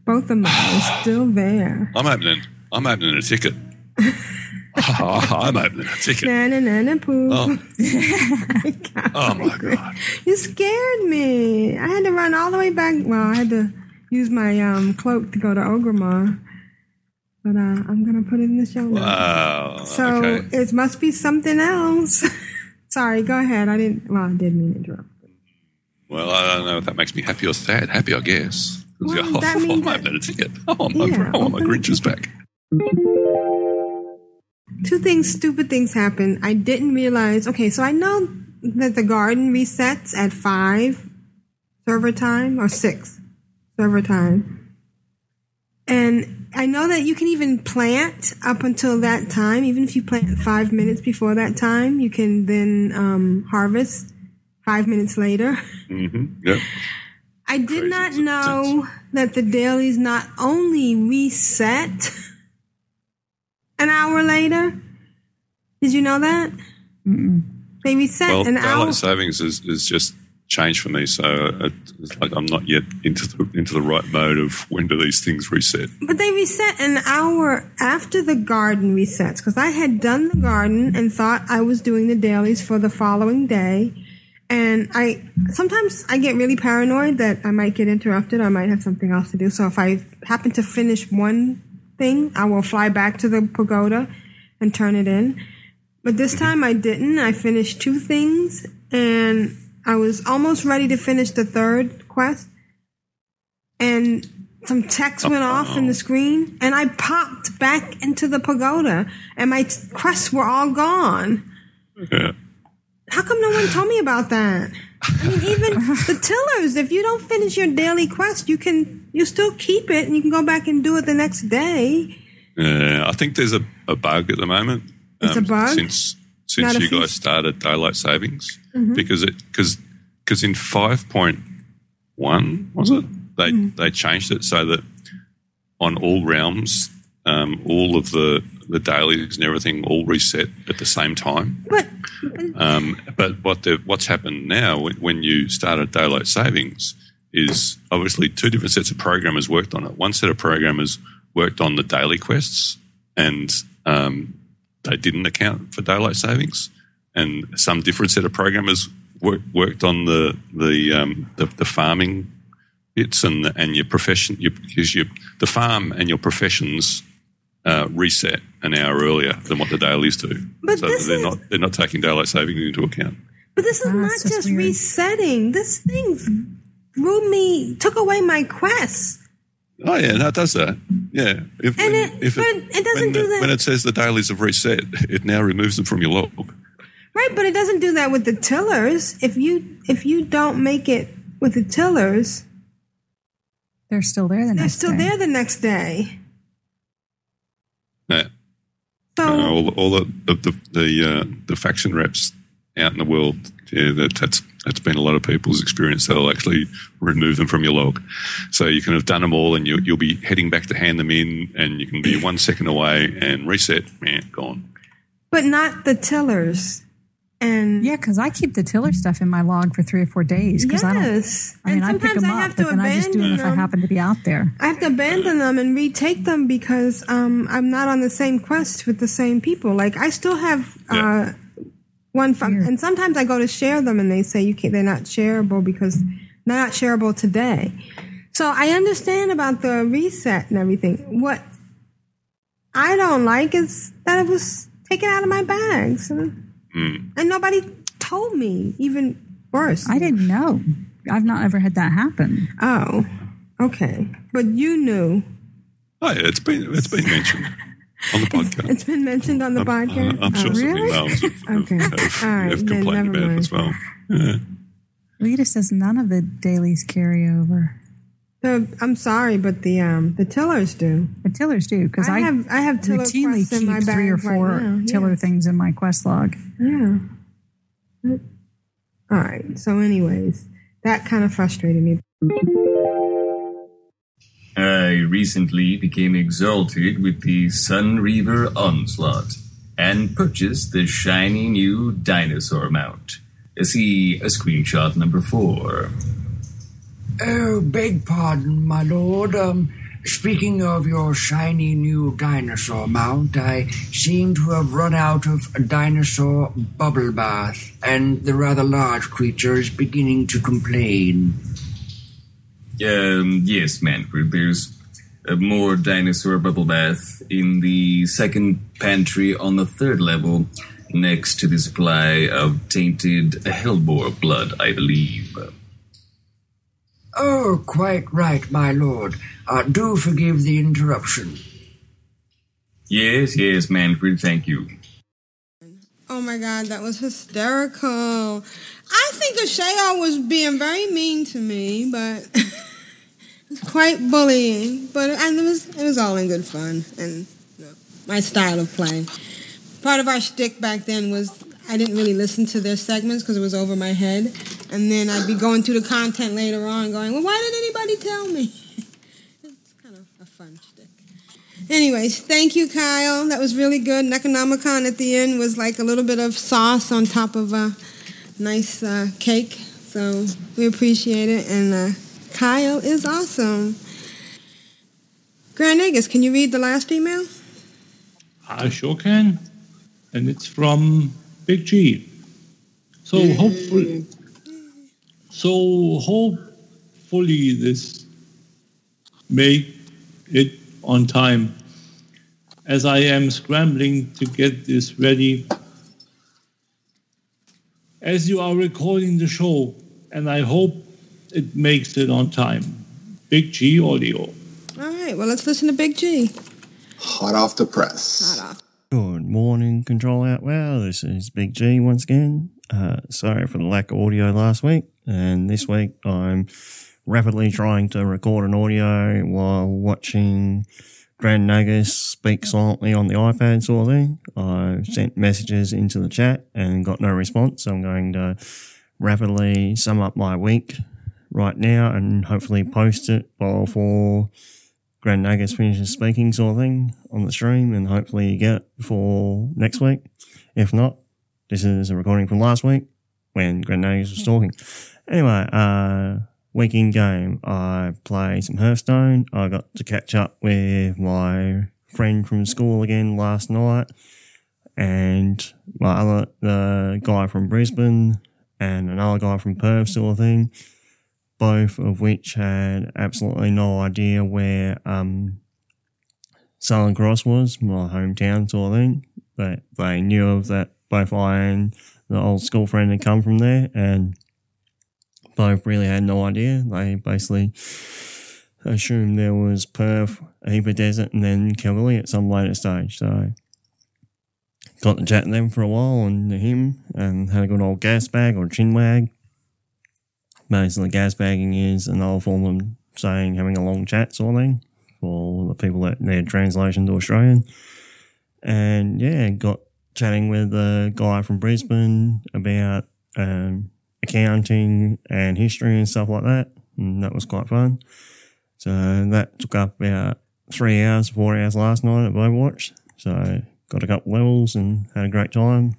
Both of mine are still there. I'm opening. I'm opening a ticket. I'm opening a ticket. Na na na na poo. Oh. Oh my god! You scared me. I had to run all the way back. Well, I had to use my um, cloak to go to Orgrimmar. But uh, I'm gonna put it in the show notes. Wow. So okay. it must be something else. Sorry, go ahead. I didn't. Well, I did mean to interrupt. Well, I don't know if that makes me happy or sad. Happy, I guess. Well, oh, that means I'm opening a ticket. I want my, Yeah, I want my Grinches back. Two things, stupid things happen. I didn't realize. Okay, so I know that the garden resets at five server time or six server time, and I know that you can even plant up until that time. Even if you plant five minutes before that time, you can then um, harvest five minutes later. Mm-hmm. Yep. I did not know that the dailies not only reset an hour later. Did you know that? They reset Well, an daylight hour. savings is, is just changed for me, so it, it's like I'm not yet into the into the right mode of when do these things reset. But they reset an hour after the garden resets because I had done the garden and thought I was doing the dailies for the following day. And I sometimes I get really paranoid that I might get interrupted. I might have something else to do. So if I happen to finish one thing, I will fly back to the pagoda and turn it in. But this mm-hmm. time I didn't. I finished two things and I was almost ready to finish the third quest. And some text went off in the screen and I popped back into the pagoda and my t- quests were all gone. Yeah. How come no one told me about that? I mean, even the tillers, if you don't finish your daily quest, you can, you still keep it and you can go back and do it the next day. Yeah, I think there's a, a bug at the moment. um, It's a bug? since since a you guys started daylight savings Mhm. because it because because in five point one was it they Mhm. they changed it so that on all realms um, all of the the dailies and everything all reset at the same time. But Um, but what the, what's happened now when, when you started daylight savings is obviously two different sets of programmers worked on it. One set of programmers worked on the daily quests, and um, they didn't account for daylight savings. And some different set of programmers work, worked on the the, um, the the farming bits and the, and your profession. Your, because your the farm and your professions uh, reset an hour earlier than what the dailies do. But so they're is- not they're not taking daylight savings into account. But this is not just resetting. This thing threw me, took away my quest. Oh yeah, no, it does that. Yeah, if, And when, it- if but it doesn't when, do that- when it says the dailies have reset, it now removes them from your log. Right, but it doesn't do that with the tillers. If you if you don't make it with the tillers, They're still there the they're next still day. there the next day. Yeah. Uh, all, all the the the, uh, the faction reps out in the world, yeah, that, that's that's been a lot of people's experience. They'll actually remove them from your log, so you can have done them all, and you, you'll be heading back to hand them in, and you can be one second away and reset. Man, gone. but not the tillers. And yeah, because I keep the tiller stuff in my log for three or four days. Because I don't. I mean, And I pick them I up, to but then I just do them if I happen to be out there. I have to abandon them and retake them because um, I'm not on the same quest with the same people. Like I still have uh, one, from, and sometimes I go to share them and they say you can't. They're not shareable because they're not shareable today. So I understand about the reset and everything. What I don't like is that it was taken out of my bags and, Mm. and nobody told me. Even worse, I didn't know. I've not ever had that happen. Oh, okay. But you knew. Oh yeah, it's been it's been mentioned on the podcast. It's been mentioned on the podcast. I'm sure Oh, some really? have, Okay. have, All right, have then complained never about it as well. Yeah. Lita says none of the dailies carry over. The, I'm sorry, but the um the tillers do. The tillers do because I I, have- I have tiller routinely quests in keep my three or bag right four yeah. tiller things in my quest log. Yeah. All right. So, anyways, that kind of frustrated me. I recently became exalted with the Sunreaver Onslaught and purchased the shiny new dinosaur mount. See a screenshot number four. Oh, beg pardon, my lord. Um, speaking of your shiny new dinosaur mount, I seem to have run out of dinosaur bubble bath, and the rather large creature is beginning to complain. Um, yes, Manfred, there's a more dinosaur bubble bath in the second pantry on the third level, next to the supply of tainted hellboar blood, I believe. Oh, quite right, my lord. Uh, do forgive the interruption. Yes, yes, Manfred, thank you. Oh my God, that was hysterical. I think Asheo was being very mean to me, but it's quite bullying. But and it was it was all in good fun and you know, my style of play. Part of our shtick back then was I didn't really listen to their segments because it was over my head, and then I'd be going through the content later on, going, "Well, why did anybody tell me?" it's kind of a fun shtick. Anyways, thank you, Kyle. That was really good. Necronomicon at the end was like a little bit of sauce on top of a nice uh, cake. So we appreciate it. And uh, Kyle is awesome. Grand Nagus, can you read the last email? I sure can. And it's from Big G. So hopefully so hopefully this make it on time as I am scrambling to get this ready as you are recording the show and I hope it makes it on time. Big G audio. All right, well, let's listen to Big G. Hot off the press. Hot off. Good morning, Control Alt WoW. This is Big G once again. Uh, sorry for the lack of audio last week. And this week I'm rapidly trying to record an audio while watching Grand Nagus speak silently on the iPad sort of thing. I sent messages into the chat and got no response. So I'm going to rapidly sum up my week right now and hopefully post it before Grand Nagus finishes speaking sort of thing on the stream and hopefully you get it before next week. If not, this is a recording from last week when Grand was talking. Anyway, uh, week in game, I played some Hearthstone. I got to catch up with my friend from school again last night and my other, the guy from Brisbane and another guy from Perth sort of thing both of which had absolutely no idea where um, Southern Cross was, my hometown sort of thing. But they knew of that both I and the old school friend had come from there, and both really had no idea. They basically assumed there was Perth, of desert, and then Kalgoorlie at some later stage. So got to chat to them for a while and him, and had a good old gas bag or chin wag basically gas bagging is another form of saying having a long chat sort of thing for the people that need translation to Australian. And yeah, got chatting with a guy from Brisbane about um, accounting and history and stuff like that. And that was quite fun. So that took up about three hours, four hours last night at Overwatch. So got a couple levels and had a great time.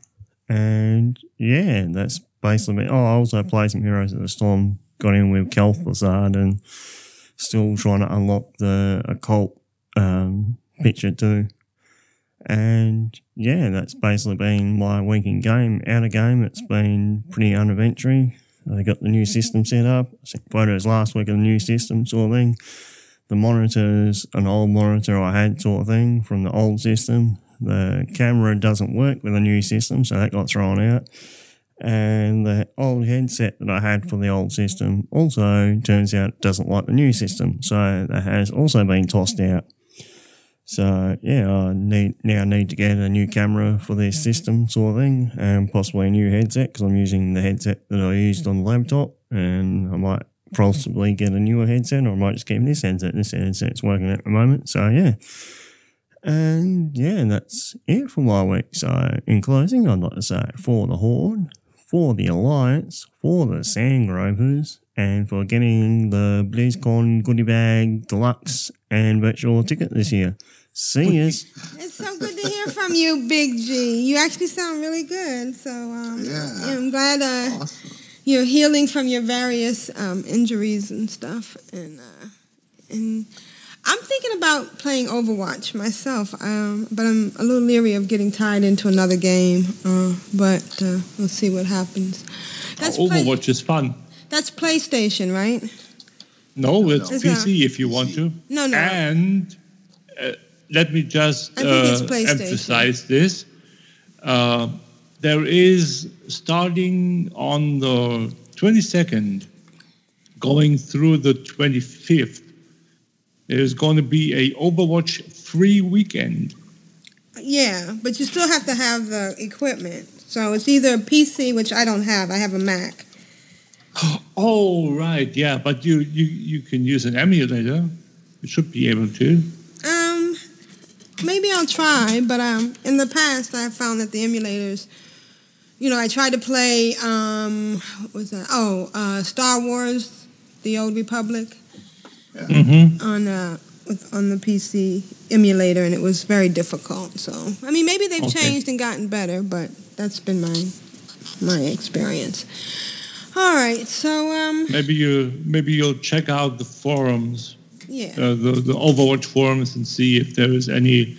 And yeah, that's basically. me. Oh, I also played some Heroes of the Storm. Got in with Kel'Thuzad and still trying to unlock the occult um, picture too. And yeah, that's basically been my week in game. Out of game, it's been pretty uneventful. I got the new system set up. I sent photos last week of the new system sort of thing. The monitor's an old monitor I had sort of thing from the old system. The camera doesn't work with the new system, so that got thrown out and the old headset that I had for the old system also turns out doesn't like the new system, so that has also been tossed out. So yeah, I need now need to get a new camera for this system sort of thing, and possibly a new headset because I'm using the headset that I used on the laptop, and I might possibly get a newer headset, or I might just keep this headset. This headset's working at the moment, so yeah. And yeah, that's it for my week. So in closing, I'd like to say for the Horde, for the Alliance, for the Sand Gropers, and for getting the BlizzCon goodie bag deluxe and virtual ticket this year. See yous. It's so good to hear from you, Big G. You actually sound really good. So um, Yeah. I'm glad uh, you're healing from your various um, injuries and stuff. And uh, and I'm thinking about playing Overwatch myself, um, but I'm a little leery of getting tied into another game. Uh, but uh, we'll see what happens. That's play- Overwatch is fun. that's PlayStation, right? No, it's It's PC if you want to. No, no. And let me just I think it's uh, emphasize this. Uh, there is starting on the 22nd, going through the 25th, there's going to be a Overwatch free weekend. Yeah, but you still have to have the equipment. So it's either a PC, which I don't have. I have a Mac. Oh, right, yeah, but you, you, you can use an emulator. You should be able to. Maybe I'll try, but um, in the past I found that the emulators, you know, I tried to play um, what was that? Oh, uh, Star Wars: The Old Republic Mm-hmm. on uh with, on the PC emulator, and it was very difficult. So I mean, maybe they've Okay. changed and gotten better, but that's been my my experience. All right, so um, Maybe you maybe you'll check out the forums, yeah. uh, the the Overwatch forums, and see if there is any.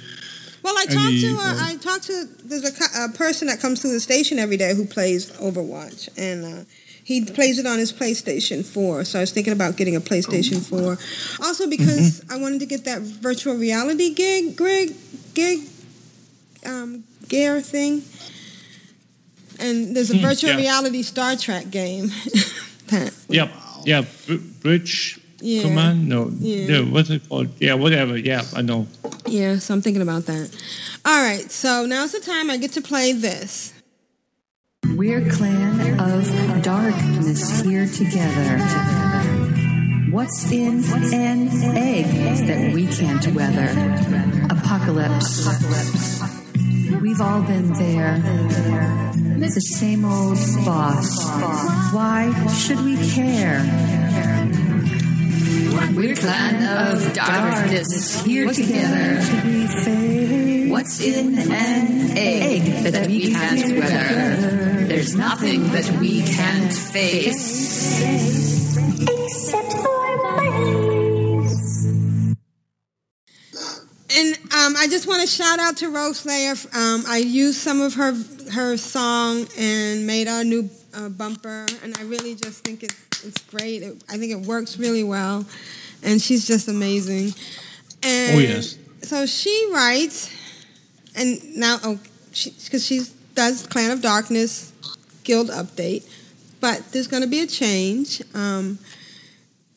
Well, I talked to uh, uh, I talked to there's a, a person that comes to the station every day who plays Overwatch, and uh, he plays it on his PlayStation 4. So I was thinking about getting a PlayStation 4, also because Mm-hmm. I wanted to get that virtual reality gig, Greg, gig, um, gear thing. And there's a Hmm, virtual yeah. reality Star Trek game. that, Yep, yeah, Br- Bridge Yeah. on, No, Yeah. yeah, what's it called? Yeah, whatever. Yeah, I know. yeah, so I'm thinking about that. All right, so now's the time I get to play this. We're clan of darkness here together. What's in an egg that we can't weather? Apocalypse. We've all been there. It's the same old boss. Why should we care? We're clan of darkness here together. What's in an egg that we can't weather? There's nothing that we can't face. Except for bunnies. And um, I just want to shout out to Rogueslayer. Um, I used some of her her song and made our new uh, bumper, and I really just think it, it's great. It, I think it works really well, and she's just amazing. And Oh, yes. So she writes, and now oh, because she, does Clan of Darkness Guild update, but there's going to be a change. Um,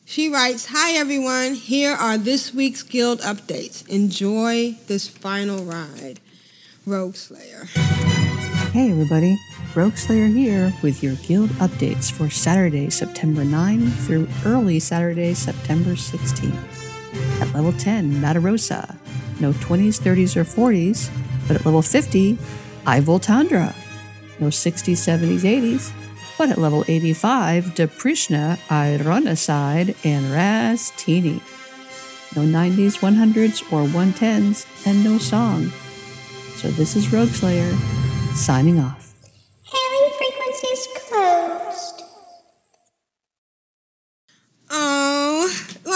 she writes, Hi everyone, here are this week's guild updates. Enjoy this final ride. Rogueslayer. Hey everybody, Rogueslayer here with your guild updates for Saturday, September 9 through early Saturday, September 16. At level 10, Matarosa. No 20s, 30s, or 40s, but at level 50, I Voltandra. No 60s, 70s, 80s, but at level 85, Deprishna, Ironicide, and Rastini. No 90s, 100s, or 110s, and no song. So this is Rogueslayer, signing off.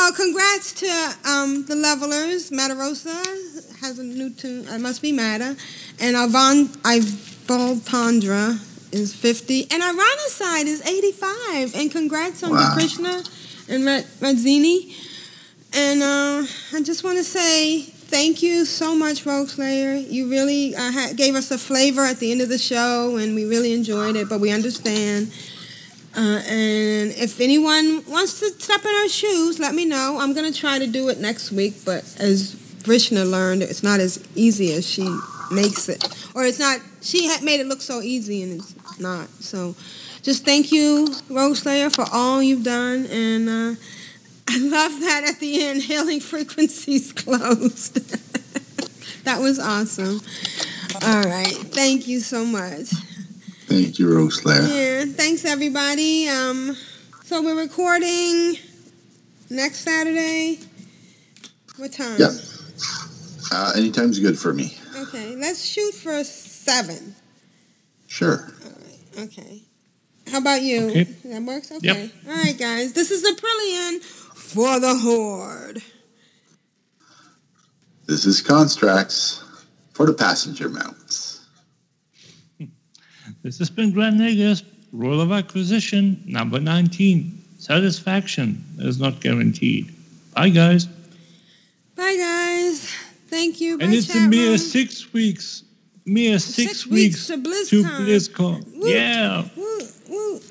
Well, congrats to um, the levelers. Matarosa has a new tune. It must be Mata. And Ivan, Ivoltandra is 50. And Ironicide is 85. And congrats on Wow. Krishna and Red, Redzini. And uh, I just want to say thank you so much, Rogueslayer. You really uh, ha- gave us a flavor at the end of the show, and we really enjoyed it, but we understand. Uh, and if anyone wants to step in our shoes, let me know. I'm going to try to do it next week, but as Vrishna learned, it's not as easy as she makes it. Or it's not, she had made it look so easy, and it's not. So just thank you, Rogueslayer, for all you've done. And uh, I love that at the end, hailing frequencies closed. that was awesome. All right. Thank you so much. Thank you, Rogueslayer. Yeah, thanks everybody. Um, so we're recording next Saturday. What time? Yeah. Uh, anytime's good for me. Okay, let's shoot for seven. Sure. All right. Okay. How about you? Okay. That works? Okay. Yep. All right, guys. This is Aprillian for the Horde. This is Constraxx for the passenger mounts. This has been Grand Nagus, Rule of Acquisition number 19. Satisfaction is not guaranteed. Bye, guys. Bye, guys. Thank you. And Bye, it's a mere room. six weeks. Mere six, Six weeks to BlizzCon. BlizzCon. Woo. Yeah. Woo,